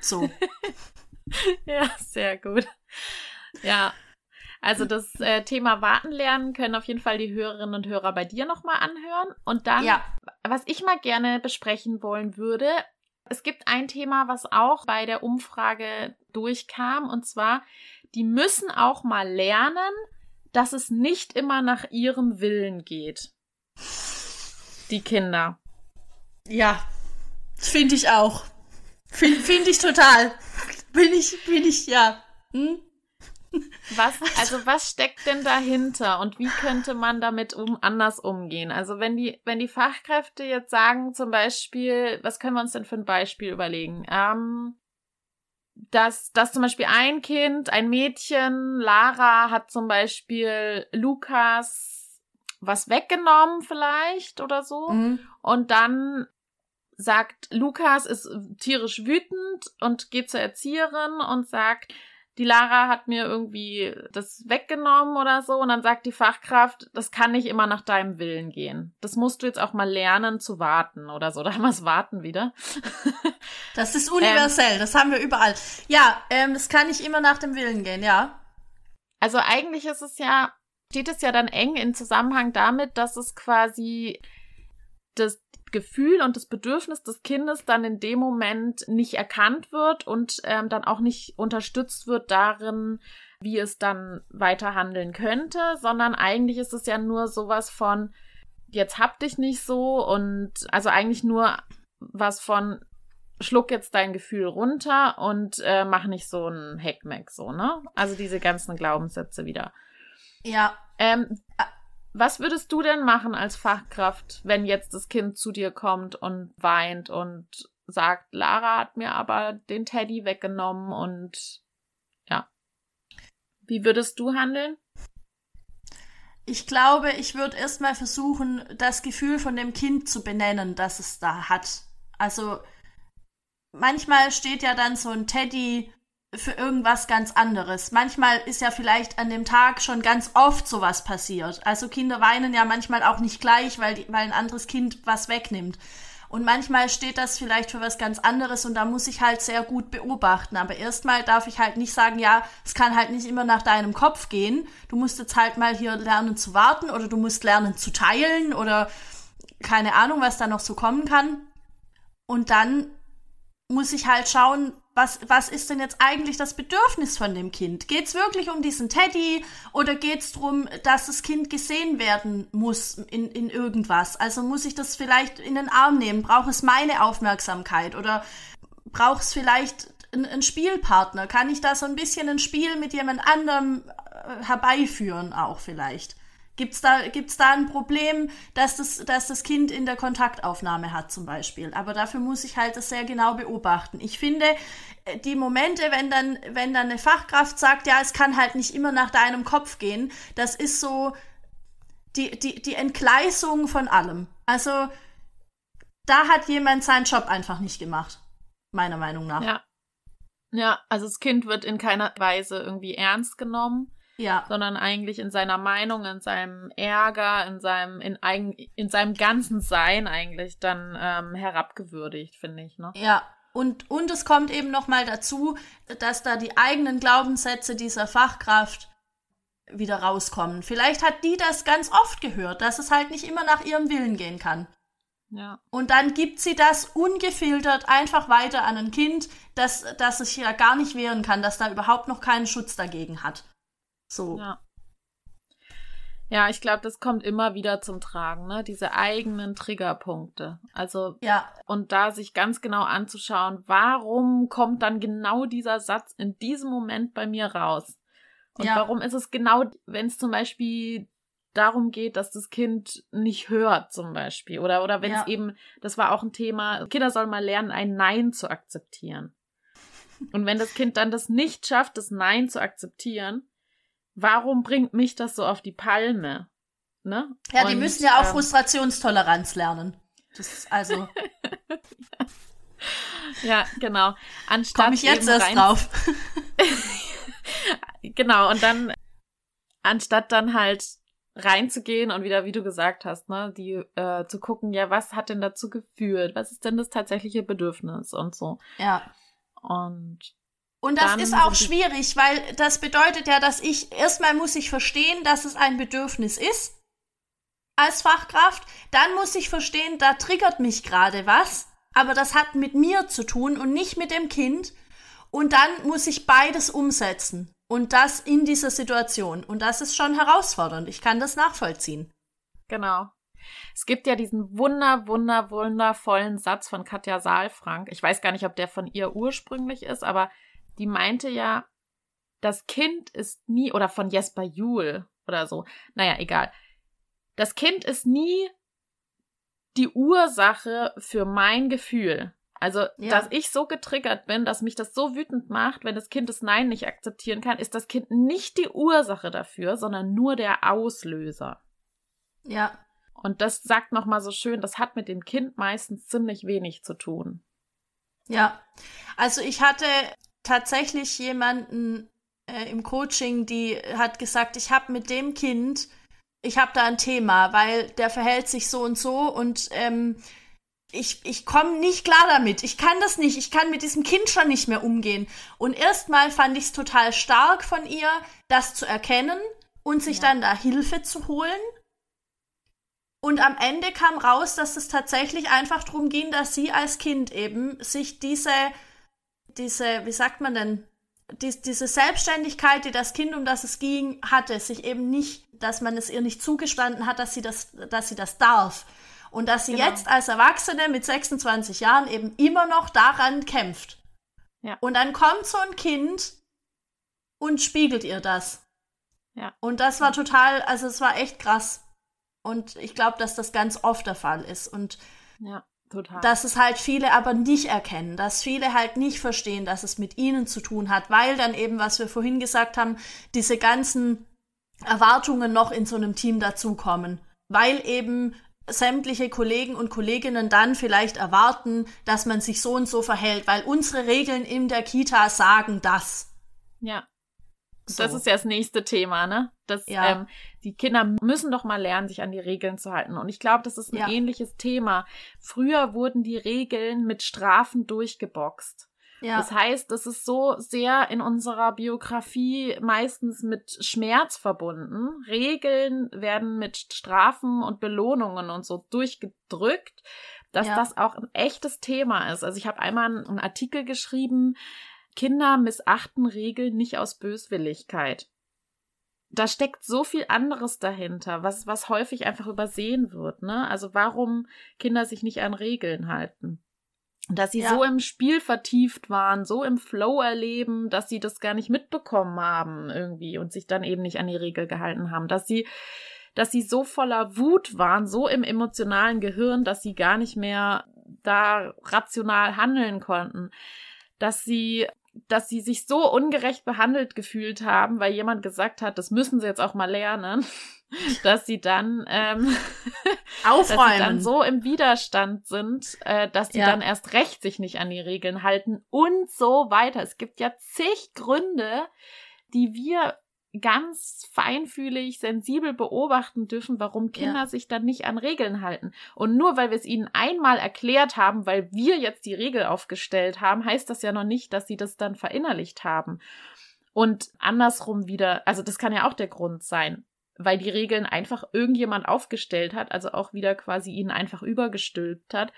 So. [laughs] ja, sehr gut. Ja, also das äh, Thema Warten lernen können auf jeden Fall die Hörerinnen und Hörer bei dir nochmal anhören. Und dann, ja. was ich mal gerne besprechen wollen würde, es gibt ein Thema, was auch bei der Umfrage durchkam, und zwar, die müssen auch mal lernen, dass es nicht immer nach ihrem Willen geht. Die Kinder. Ja, finde ich auch. Finde find ich total. Bin ich, bin ich, ja. Hm? Was, [laughs] also was steckt denn dahinter und wie könnte man damit um, anders umgehen? Also wenn die, wenn die Fachkräfte jetzt sagen, zum Beispiel, was können wir uns denn für ein Beispiel überlegen? Ähm, dass, dass zum Beispiel ein Kind, ein Mädchen, Lara hat zum Beispiel Lukas was weggenommen vielleicht oder so mhm. und dann sagt Lukas ist tierisch wütend und geht zur Erzieherin und sagt, die Lara hat mir irgendwie das weggenommen oder so und dann sagt die Fachkraft, das kann nicht immer nach deinem Willen gehen. Das musst du jetzt auch mal lernen zu warten oder so. [laughs] Da haben wir das Warten wieder. das ist universell, ähm, das haben wir überall. Ja, ähm, das kann nicht immer nach dem Willen gehen, ja. Also eigentlich ist es ja, steht es ja dann eng in Zusammenhang damit, dass es quasi das, Gefühl und das Bedürfnis des Kindes dann in dem Moment nicht erkannt wird und ähm, dann auch nicht unterstützt wird darin, wie es dann weiter handeln könnte, sondern eigentlich ist es ja nur sowas von, jetzt hab dich nicht so und also eigentlich nur was von, schluck jetzt dein Gefühl runter und äh, mach nicht so ein Heckmeck so, ne? Also diese ganzen Glaubenssätze wieder. Ja. Ähm, was würdest du denn machen als Fachkraft, wenn jetzt das Kind zu dir kommt und weint und sagt, Lara hat mir aber den Teddy weggenommen und ja. Wie würdest du handeln? Ich glaube, ich würde erstmal versuchen, das Gefühl von dem Kind zu benennen, das es da hat. Also manchmal steht ja dann so ein Teddy für irgendwas ganz anderes. Manchmal ist ja vielleicht an dem Tag schon ganz oft sowas passiert. Also Kinder weinen ja manchmal auch nicht gleich, weil, die, weil ein anderes Kind was wegnimmt. Und manchmal steht das vielleicht für was ganz anderes und da muss ich halt sehr gut beobachten. Aber erstmal darf ich halt nicht sagen, ja, es kann halt nicht immer nach deinem Kopf gehen. Du musst jetzt halt mal hier lernen zu warten oder du musst lernen zu teilen oder keine Ahnung, was da noch so kommen kann. Und dann muss ich halt schauen, was, was ist denn jetzt eigentlich das Bedürfnis von dem Kind? Geht's wirklich um diesen Teddy oder geht's drum, dass das Kind gesehen werden muss in, in irgendwas? Also muss ich das vielleicht in den Arm nehmen? Braucht es meine Aufmerksamkeit oder braucht es vielleicht einen Spielpartner? Kann ich da so ein bisschen ein Spiel mit jemand anderem äh, herbeiführen auch vielleicht? Gibt's da, gibt's da ein Problem, dass das, dass das Kind in der Kontaktaufnahme hat zum Beispiel? Aber dafür muss ich halt das sehr genau beobachten. Ich finde, äh, die Momente, wenn dann, wenn dann eine Fachkraft sagt, ja, es kann halt nicht immer nach deinem Kopf gehen, das ist so die, die, die Entgleisung von allem. Also, da hat jemand seinen Job einfach nicht gemacht. Meiner Meinung nach. Ja. Ja, also das Kind wird in keiner Weise irgendwie ernst genommen. Ja. Sondern eigentlich in seiner Meinung, in seinem Ärger, in seinem, in, eigen, in seinem ganzen Sein eigentlich dann ähm, herabgewürdigt, finde ich, ne? Ja. Und, und es kommt eben nochmal dazu, dass da die eigenen Glaubenssätze dieser Fachkraft wieder rauskommen. Vielleicht hat die das ganz oft gehört, dass es halt nicht immer nach ihrem Willen gehen kann. Ja. Und dann gibt sie das ungefiltert einfach weiter an ein Kind, das, das sich ja gar nicht wehren kann, das da überhaupt noch keinen Schutz dagegen hat. So. Ja. Ja, ich glaube, das kommt immer wieder zum Tragen, ne? Diese eigenen Triggerpunkte. Also, ja. und da sich ganz genau anzuschauen, warum kommt dann genau dieser Satz in diesem Moment bei mir raus? Und ja. warum ist es genau, wenn es zum Beispiel darum geht, dass das Kind nicht hört, zum Beispiel. Oder, oder wenn es ja. eben, das war auch ein Thema, Kinder sollen mal lernen, ein Nein zu akzeptieren. Und wenn das Kind dann das nicht schafft, das Nein zu akzeptieren, warum bringt mich das so auf die Palme? Ne? Ja, die Und, müssen ja auch ähm, Frustrationstoleranz lernen. Das ist also. [laughs] ja, genau. Anstatt Komm ich jetzt erst drauf. [laughs] genau, und dann, anstatt dann halt reinzugehen und wieder, wie du gesagt hast, ne, die äh, zu gucken, ja, was hat denn dazu geführt? Was ist denn das tatsächliche Bedürfnis und so. Ja. Und und das ist auch schwierig, weil das bedeutet ja, dass ich erstmal muss ich verstehen, dass es ein Bedürfnis ist als Fachkraft. Dann muss ich verstehen, da triggert mich gerade was, aber das hat mit mir zu tun und nicht mit dem Kind. Und dann muss ich beides umsetzen. Und das in dieser Situation. Und das ist schon herausfordernd. Ich kann das nachvollziehen. Genau. Es gibt ja diesen wunder, wunder, wundervollen Satz von Katja Saalfrank. Ich weiß gar nicht, ob der von ihr ursprünglich ist, aber die meinte ja, das Kind ist nie, oder von Jesper Juhl oder so. Naja, egal. Das Kind ist nie die Ursache für mein Gefühl. Also, ja. dass ich so getriggert bin, dass mich das so wütend macht, wenn das Kind das Nein nicht akzeptieren kann, ist das Kind nicht die Ursache dafür, sondern nur der Auslöser. Ja. Und das sagt nochmal so schön, das hat mit dem Kind meistens ziemlich wenig zu tun. Ja. Also ich hatte tatsächlich jemanden äh, im Coaching, die hat gesagt, ich habe mit dem Kind, ich habe da ein Thema, weil der verhält sich so und so und ähm, ich, ich komme nicht klar damit. Ich kann das nicht. Ich kann mit diesem Kind schon nicht mehr umgehen. Und erstmal fand ich es total stark von ihr, das zu erkennen und sich ja. dann da Hilfe zu holen. Und am Ende kam raus, dass es tatsächlich einfach darum ging, dass sie als Kind eben sich diese, diese, wie sagt man denn, die, diese Selbstständigkeit, die das Kind, um das es ging, hatte, sich eben nicht, dass man es ihr nicht zugestanden hat, dass sie das, dass sie das darf. Und dass sie genau. jetzt als Erwachsene mit 26 Jahren eben immer noch daran kämpft. Ja. Und dann kommt so ein Kind und spiegelt ihr das. Ja. Und das war total, also es war echt krass. Und ich glaube, dass das ganz oft der Fall ist. Und ja, total. dass es halt viele aber nicht erkennen, dass viele halt nicht verstehen, dass es mit ihnen zu tun hat, weil dann eben, was wir vorhin gesagt haben, diese ganzen Erwartungen noch in so einem Team dazukommen. Weil eben sämtliche Kollegen und Kolleginnen dann vielleicht erwarten, dass man sich so und so verhält, weil unsere Regeln in der Kita sagen das. Ja. So. Das ist ja das nächste Thema, ne? Das, ja. ähm, die Kinder müssen doch mal lernen, sich an die Regeln zu halten. Und ich glaube, das ist ein ja. ähnliches Thema. Früher wurden die Regeln mit Strafen durchgeboxt. Ja. Das heißt, es ist so sehr in unserer Biografie meistens mit Schmerz verbunden. Regeln werden mit Strafen und Belohnungen und so durchgedrückt, dass ja. das auch ein echtes Thema ist. Also ich habe einmal einen Artikel geschrieben, Kinder missachten Regeln nicht aus Böswilligkeit. Da steckt so viel anderes dahinter, was, was häufig einfach übersehen wird, ne? Also warum Kinder sich nicht an Regeln halten dass sie ja. so im Spiel vertieft waren, so im Flow erleben, dass sie das gar nicht mitbekommen haben irgendwie und sich dann eben nicht an die Regel gehalten haben, dass sie dass sie so voller Wut waren, so im emotionalen Gehirn, dass sie gar nicht mehr da rational handeln konnten, dass sie dass sie sich so ungerecht behandelt gefühlt haben, weil jemand gesagt hat, das müssen sie jetzt auch mal lernen, [laughs] dass sie dann ähm, aufräumen, [laughs] dass sie dann so im Widerstand sind, äh, dass sie ja. dann erst recht sich nicht an die Regeln halten und so weiter. Es gibt ja zig Gründe, die wir ganz feinfühlig, sensibel beobachten dürfen, warum Kinder ja. sich dann nicht an Regeln halten. Und nur weil wir es ihnen einmal erklärt haben, weil wir jetzt die Regel aufgestellt haben, heißt das ja noch nicht, dass sie das dann verinnerlicht haben. Und andersrum wieder, also das kann ja auch der Grund sein, weil die Regeln einfach irgendjemand aufgestellt hat, also auch wieder quasi ihnen einfach übergestülpt hat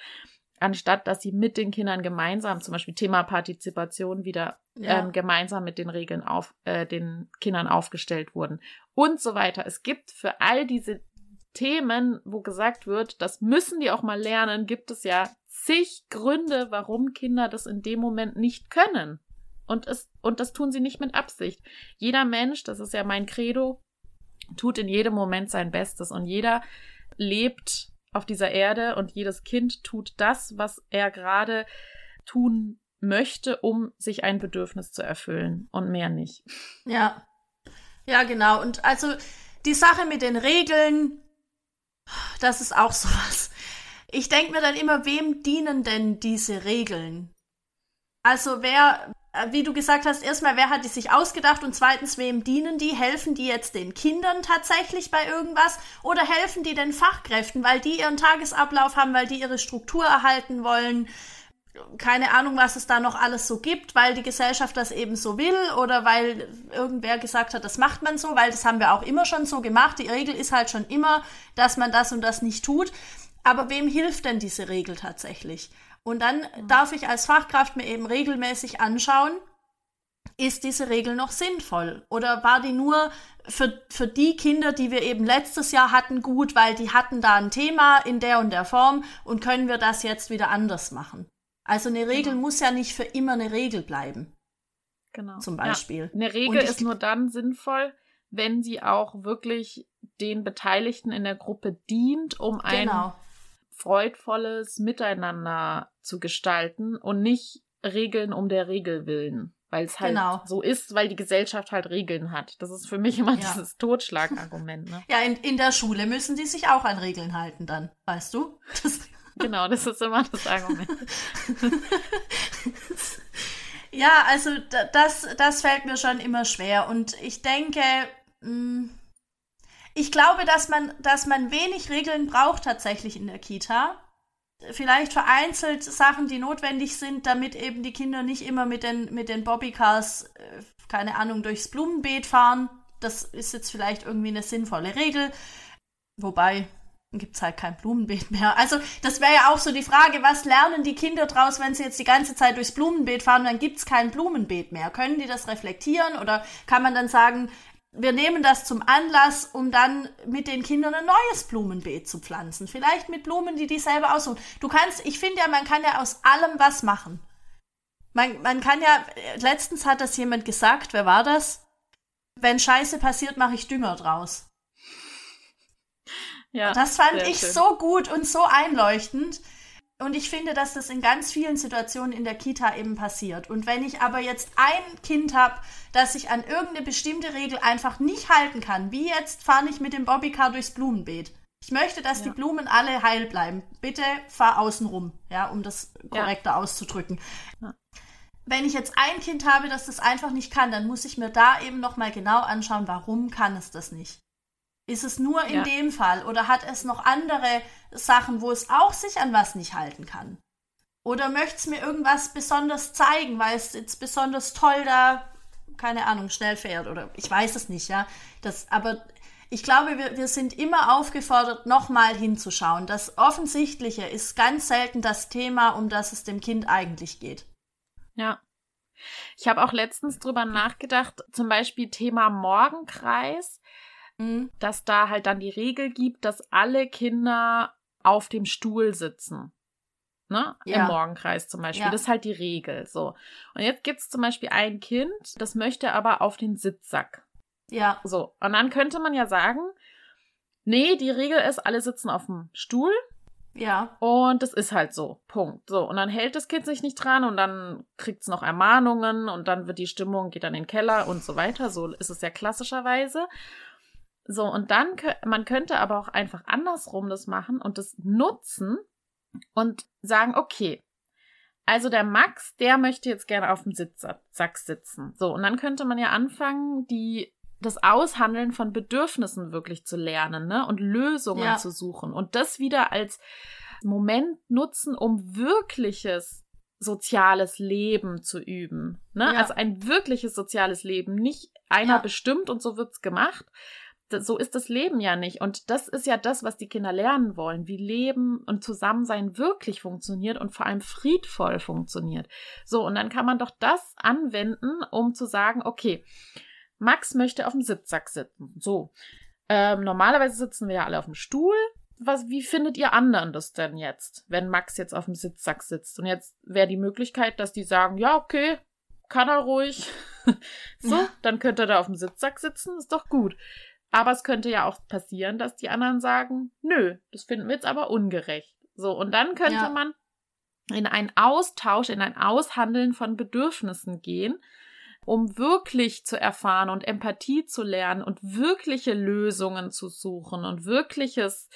anstatt dass sie mit den Kindern gemeinsam, zum Beispiel Thema Partizipation, wieder ja. ähm, gemeinsam mit den Regeln auf äh, den Kindern aufgestellt wurden und so weiter. Es gibt für all diese Themen, wo gesagt wird, das müssen die auch mal lernen, gibt es ja zig Gründe, warum Kinder das in dem Moment nicht können. Und es, und das tun sie nicht mit Absicht. Jeder Mensch, das ist ja mein Credo, tut in jedem Moment sein Bestes und jeder lebt auf dieser Erde und jedes Kind tut das, was er gerade tun möchte, um sich ein Bedürfnis zu erfüllen und mehr nicht. Ja. Ja, genau. Und also die Sache mit den Regeln, das ist auch [laughs] sowas. Ich denke mir dann immer, wem dienen denn diese Regeln? Also wer, wie du gesagt hast, erstmal, wer hat die sich ausgedacht und zweitens, wem dienen die? Helfen die jetzt den Kindern tatsächlich bei irgendwas oder helfen die den Fachkräften, weil die ihren Tagesablauf haben, weil die ihre Struktur erhalten wollen? Keine Ahnung, was es da noch alles so gibt, weil die Gesellschaft das eben so will oder weil irgendwer gesagt hat, das macht man so, weil das haben wir auch immer schon so gemacht. Die Regel ist halt schon immer, dass man das und das nicht tut. Aber wem hilft denn diese Regel tatsächlich? Und dann darf ich als Fachkraft mir eben regelmäßig anschauen, ist diese Regel noch sinnvoll? Oder war die nur für, für die Kinder, die wir eben letztes Jahr hatten, gut, weil die hatten da ein Thema in der und der Form und können wir das jetzt wieder anders machen? Also eine Regel genau. muss ja nicht für immer eine Regel bleiben. Genau. Zum Beispiel. Ja, eine Regel ist nur dann sinnvoll, wenn sie auch wirklich den Beteiligten in der Gruppe dient, um genau. ein freudvolles Miteinander zu gestalten und nicht Regeln um der Regel willen. Weil es halt genau. so ist, weil die Gesellschaft halt Regeln hat. Das ist für mich immer ja. dieses Totschlagargument. Ne? [laughs] Ja, in, in der Schule müssen die sich auch an Regeln halten dann, weißt du? Das [laughs] genau, das ist immer das Argument. [laughs] ja, also das, das fällt mir schon immer schwer. Und ich denke, mh, hm, ich glaube, dass man, dass man wenig Regeln braucht tatsächlich in der Kita. Vielleicht vereinzelt Sachen, die notwendig sind, damit eben die Kinder nicht immer mit den, mit den Bobbycars, äh, keine Ahnung, durchs Blumenbeet fahren. Das ist jetzt vielleicht irgendwie eine sinnvolle Regel. Wobei, gibt es halt kein Blumenbeet mehr. Also das wäre ja auch so die Frage, was lernen die Kinder draus, wenn sie jetzt die ganze Zeit durchs Blumenbeet fahren, dann gibt es kein Blumenbeet mehr. Können die das reflektieren oder kann man dann sagen, wir nehmen das zum Anlass, um dann mit den Kindern ein neues Blumenbeet zu pflanzen. Vielleicht mit Blumen, die die selber aussuchen. Du kannst, ich finde ja, man kann ja aus allem was machen. Man, man kann ja, letztens hat das jemand gesagt, wer war das? Wenn Scheiße passiert, mache ich Dünger draus. Ja, das fand ich schön. so gut und so einleuchtend. Und ich finde, dass das in ganz vielen Situationen in der Kita eben passiert. Und wenn ich aber jetzt ein Kind habe, das sich an irgendeine bestimmte Regel einfach nicht halten kann, wie jetzt fahre ich mit dem Bobbycar durchs Blumenbeet. Ich möchte, dass ja. die Blumen alle heil bleiben. Bitte fahr außen rum, ja, um das korrekter ja. auszudrücken. Ja. Wenn ich jetzt ein Kind habe, das das einfach nicht kann, dann muss ich mir da eben nochmal genau anschauen, warum kann es das nicht. Ist es nur in ja. dem Fall oder hat es noch andere Sachen, wo es auch sich an was nicht halten kann? Oder möchte es mir irgendwas besonders zeigen, weil es jetzt besonders toll da, keine Ahnung, schnell fährt oder ich weiß es nicht, ja. Das, aber ich glaube, wir, wir sind immer aufgefordert, nochmal hinzuschauen. Das Offensichtliche ist ganz selten das Thema, um das es dem Kind eigentlich geht. Ja. Ich habe auch letztens drüber nachgedacht, zum Beispiel Thema Morgenkreis. Dass da halt dann die Regel gibt, dass alle Kinder auf dem Stuhl sitzen. Ne? Ja. Im Morgenkreis zum Beispiel. Ja. Das ist halt die Regel. So. Und jetzt gibt es zum Beispiel ein Kind, das möchte aber auf den Sitzsack. Ja. So. Und dann könnte man ja sagen, nee, die Regel ist, alle sitzen auf dem Stuhl. Ja. Und das ist halt so. Punkt. So. Und dann hält das Kind sich nicht dran und dann kriegt es noch Ermahnungen und dann wird die Stimmung, geht dann in den Keller und so weiter. So ist es ja klassischerweise. So, und dann, man könnte aber auch einfach andersrum das machen und das nutzen und sagen, okay, also der Max, der möchte jetzt gerne auf dem Sitzsack sitzen. So, und dann könnte man ja anfangen, die das Aushandeln von Bedürfnissen wirklich zu lernen, ne? Und Lösungen ja. zu suchen. Und das wieder als Moment nutzen, um wirkliches soziales Leben zu üben. Ne? Ja. Also ein wirkliches soziales Leben. Nicht einer ja. bestimmt und so wird's gemacht. So ist das Leben ja nicht. Und das ist ja das, was die Kinder lernen wollen, wie Leben und Zusammensein wirklich funktioniert und vor allem friedvoll funktioniert. So, und dann kann man doch das anwenden, um zu sagen, okay, Max möchte auf dem Sitzsack sitzen. So. Ähm, normalerweise sitzen wir ja alle auf dem Stuhl. Was, wie findet ihr anderen das denn jetzt, wenn Max jetzt auf dem Sitzsack sitzt? Und jetzt wäre die Möglichkeit, dass die sagen, ja, okay, kann er ruhig. [laughs] so, ja. dann könnte er da auf dem Sitzsack sitzen, ist doch gut. Aber es könnte ja auch passieren, dass die anderen sagen, nö, das finden wir jetzt aber ungerecht. So, und dann könnte ja. man in einen Austausch, in ein Aushandeln von Bedürfnissen gehen um wirklich zu erfahren und Empathie zu lernen und wirkliche Lösungen zu suchen und wirkliches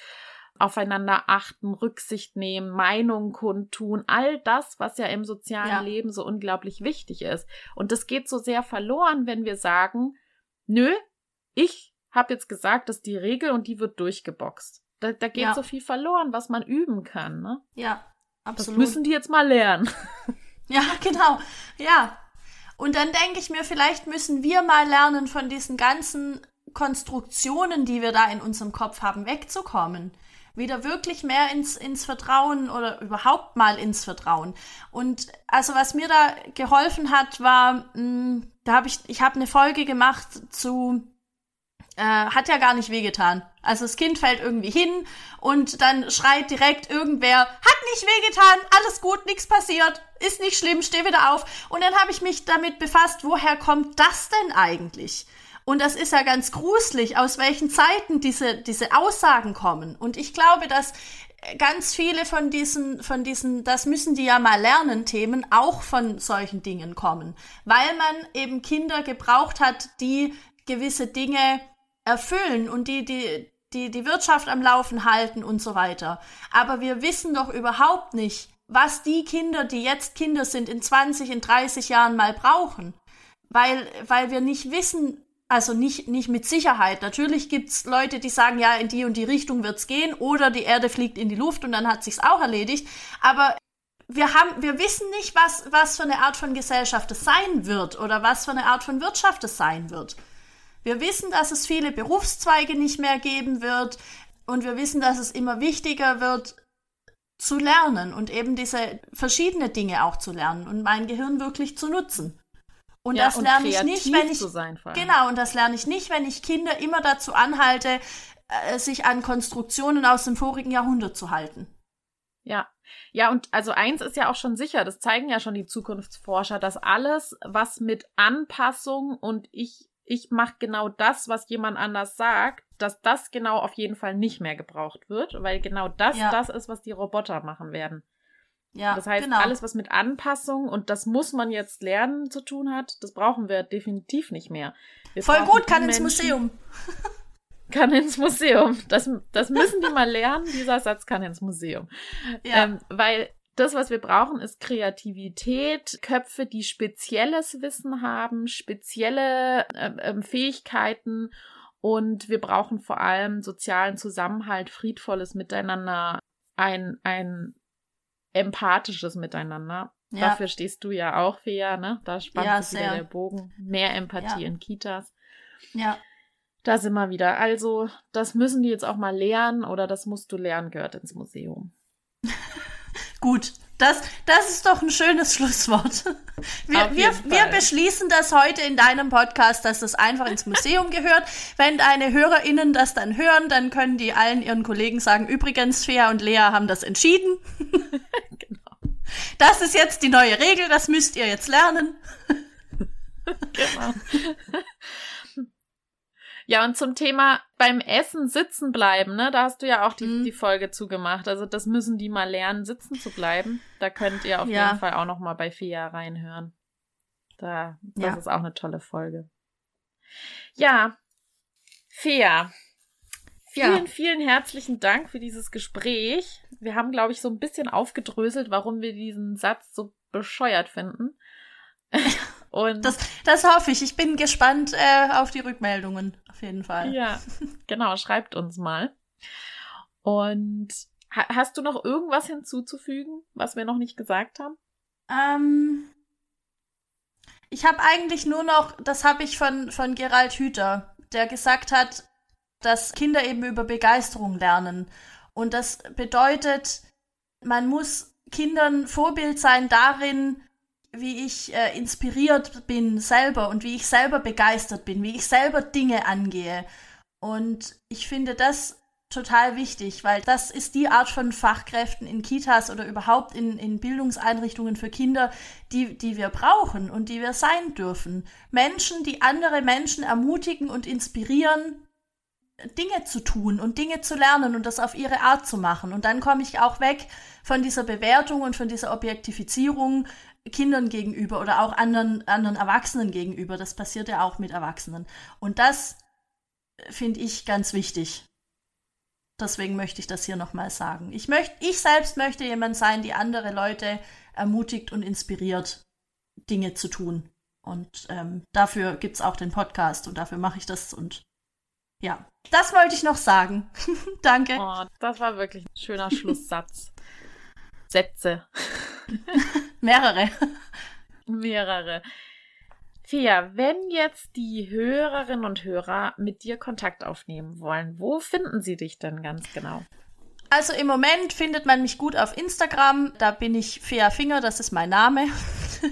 aufeinander achten, Rücksicht nehmen, Meinungen kundtun, all das, was ja im sozialen ja. Leben so unglaublich wichtig ist. Und das geht so sehr verloren, wenn wir sagen, nö, ich habe jetzt gesagt, das ist die Regel und die wird durchgeboxt. Da, da geht ja. so viel verloren, was man üben kann. Ne? Ja, absolut. Das müssen die jetzt mal lernen. [laughs] Ja, genau. Ja, und dann denke ich mir, vielleicht müssen wir mal lernen, von diesen ganzen Konstruktionen, die wir da in unserem Kopf haben, wegzukommen. Wieder wirklich mehr ins, ins Vertrauen oder überhaupt mal ins Vertrauen. Und also was mir da geholfen hat, war, mh, hm, da habe ich, ich habe eine Folge gemacht zu äh, hat ja gar nicht wehgetan. Also das Kind fällt irgendwie hin und dann schreit direkt irgendwer, hat nicht wehgetan, alles gut, nichts passiert, ist nicht schlimm, steh wieder auf. Und dann habe ich mich damit befasst, woher kommt das denn eigentlich? Und das ist ja ganz gruselig, aus welchen Zeiten diese, diese Aussagen kommen. Und ich glaube, dass ganz viele von diesen, von diesen, das müssen die ja mal lernen, Themen auch von solchen Dingen kommen. Weil man eben Kinder gebraucht hat, die gewisse Dinge erfüllen und die, die, die, die Wirtschaft am Laufen halten und so weiter. Aber wir wissen doch überhaupt nicht, was die Kinder, die jetzt Kinder sind, in 20, in 30 Jahren mal brauchen. Weil, weil wir nicht wissen, also nicht, nicht mit Sicherheit. Natürlich gibt's Leute, die sagen, ja, in die und die Richtung wird's gehen oder die Erde fliegt in die Luft und dann hat sich's auch erledigt. Aber wir haben, wir wissen nicht, was, was für eine Art von Gesellschaft es sein wird oder was für eine Art von Wirtschaft es sein wird. Wir wissen, dass es viele Berufszweige nicht mehr geben wird und wir wissen, dass es immer wichtiger wird, zu lernen und eben diese verschiedene Dinge auch zu lernen und mein Gehirn wirklich zu nutzen. Und ja, das lerne ich nicht, wenn ich sein, genau und das lerne ich nicht, wenn ich Kinder immer dazu anhalte, äh, sich an Konstruktionen aus dem vorigen Jahrhundert zu halten. Ja, ja, und also eins ist ja auch schon sicher, das zeigen ja schon die Zukunftsforscher, dass alles, was mit Anpassung und ich ich mache genau das, was jemand anders sagt, dass das genau auf jeden Fall nicht mehr gebraucht wird, weil genau das ja. das ist, was die Roboter machen werden. Ja, das heißt, genau. alles, was mit Anpassung und das muss man jetzt lernen zu tun hat, das brauchen wir definitiv nicht mehr. Wir Voll gut, kann ins Museum. [laughs] kann ins Museum. Das, das müssen die mal lernen. Dieser Satz kann ins Museum. Ja. Ähm, weil das, was wir brauchen, ist Kreativität, Köpfe, die spezielles Wissen haben, spezielle äh, Fähigkeiten und wir brauchen vor allem sozialen Zusammenhalt, friedvolles Miteinander, ein, ein empathisches Miteinander. Ja. Dafür stehst du ja auch, Fea, ne? Da spannt ja, sich wieder der Bogen. Mehr Empathie ja. in Kitas. Ja. Da sind wir wieder. Also, das müssen die jetzt auch mal lernen oder das musst du lernen, gehört ins Museum. Gut, das, das ist doch ein schönes Schlusswort. Wir, wir, wir beschließen das heute in deinem Podcast, dass das einfach ins Museum gehört. Wenn deine HörerInnen das dann hören, dann können die allen ihren Kollegen sagen, übrigens, Fea und Lea haben das entschieden. [laughs] genau. Das ist jetzt die neue Regel, das müsst ihr jetzt lernen. genau. Ja, und zum Thema beim Essen sitzen bleiben, ne? Da hast du ja auch die, mhm. die Folge zugemacht. Also das müssen die mal lernen, sitzen zu bleiben. Da könnt ihr auf ja. jeden Fall auch noch mal bei Fia reinhören. Da, das ja. ist auch eine tolle Folge. Ja, Fia. Vielen, ja. vielen herzlichen Dank für dieses Gespräch. Wir haben, glaube ich, so ein bisschen aufgedröselt, warum wir diesen Satz so bescheuert finden. [laughs] Und das, das hoffe ich. Ich bin gespannt äh, auf die Rückmeldungen, auf jeden Fall. Ja, genau. Schreibt uns mal. Und ha hast du noch irgendwas hinzuzufügen, was wir noch nicht gesagt haben? Ähm, ich habe eigentlich nur noch, das habe ich von, von Gerald Hüther, der gesagt hat, dass Kinder eben über Begeisterung lernen. Und das bedeutet, man muss Kindern Vorbild sein darin, wie ich äh, inspiriert bin selber und wie ich selber begeistert bin, wie ich selber Dinge angehe. Und ich finde das total wichtig, weil das ist die Art von Fachkräften in Kitas oder überhaupt in, in Bildungseinrichtungen für Kinder, die, die wir brauchen und die wir sein dürfen. Menschen, die andere Menschen ermutigen und inspirieren, Dinge zu tun und Dinge zu lernen und das auf ihre Art zu machen. Und dann komme ich auch weg von dieser Bewertung und von dieser Objektifizierung Kindern gegenüber oder auch anderen, anderen Erwachsenen gegenüber. Das passiert ja auch mit Erwachsenen. Und das finde ich ganz wichtig. Deswegen möchte ich das hier nochmal sagen. Ich möchte, ich selbst möchte jemand sein, die andere Leute ermutigt und inspiriert, Dinge zu tun. Und ähm, dafür gibt's auch den Podcast und dafür mache ich das und ja, das wollte ich noch sagen. [laughs] Danke. Oh, das war wirklich ein schöner Schlusssatz. Sätze. [laughs] Mehrere. Mehrere. Fia, wenn jetzt die Hörerinnen und Hörer mit dir Kontakt aufnehmen wollen, wo finden sie dich denn ganz genau? Also im Moment findet man mich gut auf Instagram. Da bin ich Fea Finger, das ist mein Name.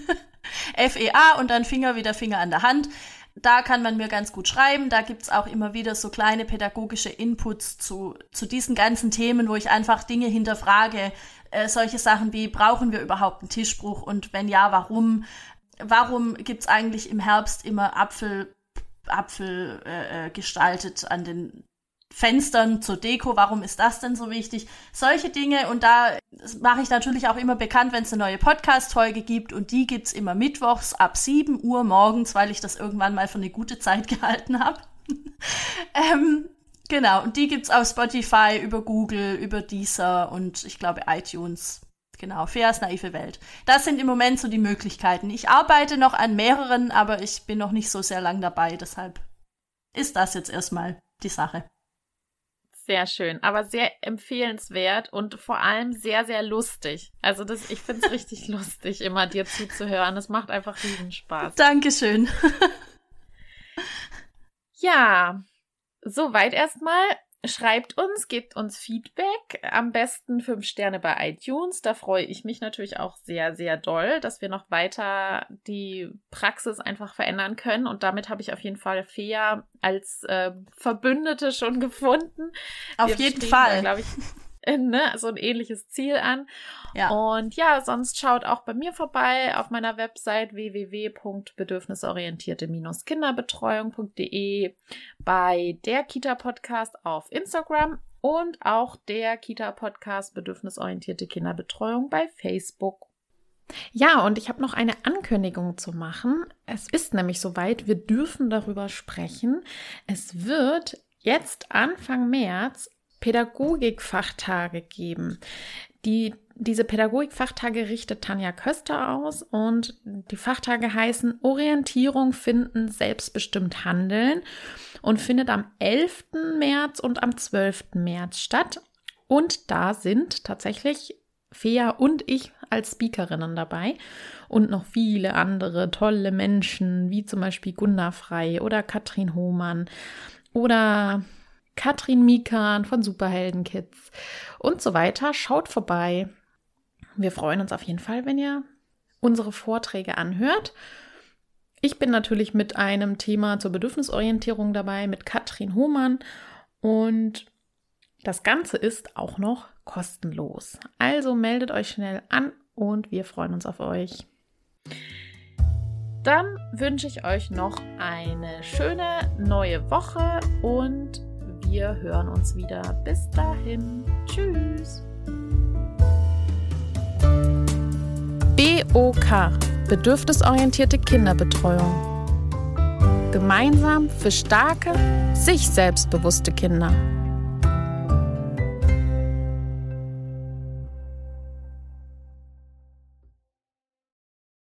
[laughs] F-E-A und dann Finger wie der Finger an der Hand. Da kann man mir ganz gut schreiben. Da gibt's auch immer wieder so kleine pädagogische Inputs zu, zu diesen ganzen Themen, wo ich einfach Dinge hinterfrage, äh, solche Sachen wie, brauchen wir überhaupt einen Tischbruch und wenn ja, warum? Warum gibt's eigentlich im Herbst immer Apfel, Apfel äh, äh, gestaltet an den Fenstern zur Deko, warum ist das denn so wichtig? Solche Dinge und da mache ich natürlich auch immer bekannt, wenn es eine neue Podcast-Folge gibt und die gibt's immer mittwochs ab 7 Uhr morgens, weil ich das irgendwann mal für eine gute Zeit [laughs] gehalten habe. [laughs] ähm, Genau, und die gibt's auf Spotify, über Google, über Deezer und ich glaube iTunes. Genau, Feas naive Welt. Das sind im Moment so die Möglichkeiten. Ich arbeite noch an mehreren, aber ich bin noch nicht so sehr lang dabei, deshalb ist das jetzt erstmal die Sache. Sehr schön, aber sehr empfehlenswert und vor allem sehr, sehr lustig. Also das, ich finde es richtig [laughs] lustig, immer dir zuzuhören. Es macht einfach riesen Spaß. Dankeschön. [laughs] ja, Soweit erstmal. Schreibt uns, gebt uns Feedback. Am besten fünf Sterne bei iTunes. Da freue ich mich natürlich auch sehr, sehr doll, dass wir noch weiter die Praxis einfach verändern können. Und damit habe ich auf jeden Fall Fea als äh, Verbündete schon gefunden. Auf wir jeden Fall. glaube ich, [laughs] [laughs] ne, so ein ähnliches Ziel an. Ja. Und ja, sonst schaut auch bei mir vorbei auf meiner Website www.bedürfnisorientierte-kinderbetreuung.de, bei der Kita Podcast auf Instagram und auch der Kita Podcast Bedürfnisorientierte Kinderbetreuung bei Facebook. Ja, und ich habe noch eine Ankündigung zu machen. Es ist nämlich soweit, wir dürfen darüber sprechen. Es wird jetzt Anfang März Pädagogikfachtage geben. Die, diese Pädagogikfachtage richtet Tanja Köster aus und die Fachtage heißen Orientierung finden, selbstbestimmt handeln und findet am 11. März und am 12. März statt. Und da sind tatsächlich Fea und ich als Speakerinnen dabei und noch viele andere tolle Menschen, wie zum Beispiel Gunda Frei oder Katrin Hohmann oder Katrin Mikan von Superhelden Kids und so weiter. Schaut vorbei. Wir freuen uns auf jeden Fall, wenn ihr unsere Vorträge anhört. Ich bin natürlich mit einem Thema zur Bedürfnisorientierung dabei, mit Katrin Hohmann. Und das Ganze ist auch noch kostenlos. Also meldet euch schnell an und wir freuen uns auf euch. Dann wünsche ich euch noch eine schöne neue Woche und wir hören uns wieder. Bis dahin. Tschüss. BOK Bedürfnisorientierte Kinderbetreuung. Gemeinsam für starke, sich selbstbewusste Kinder.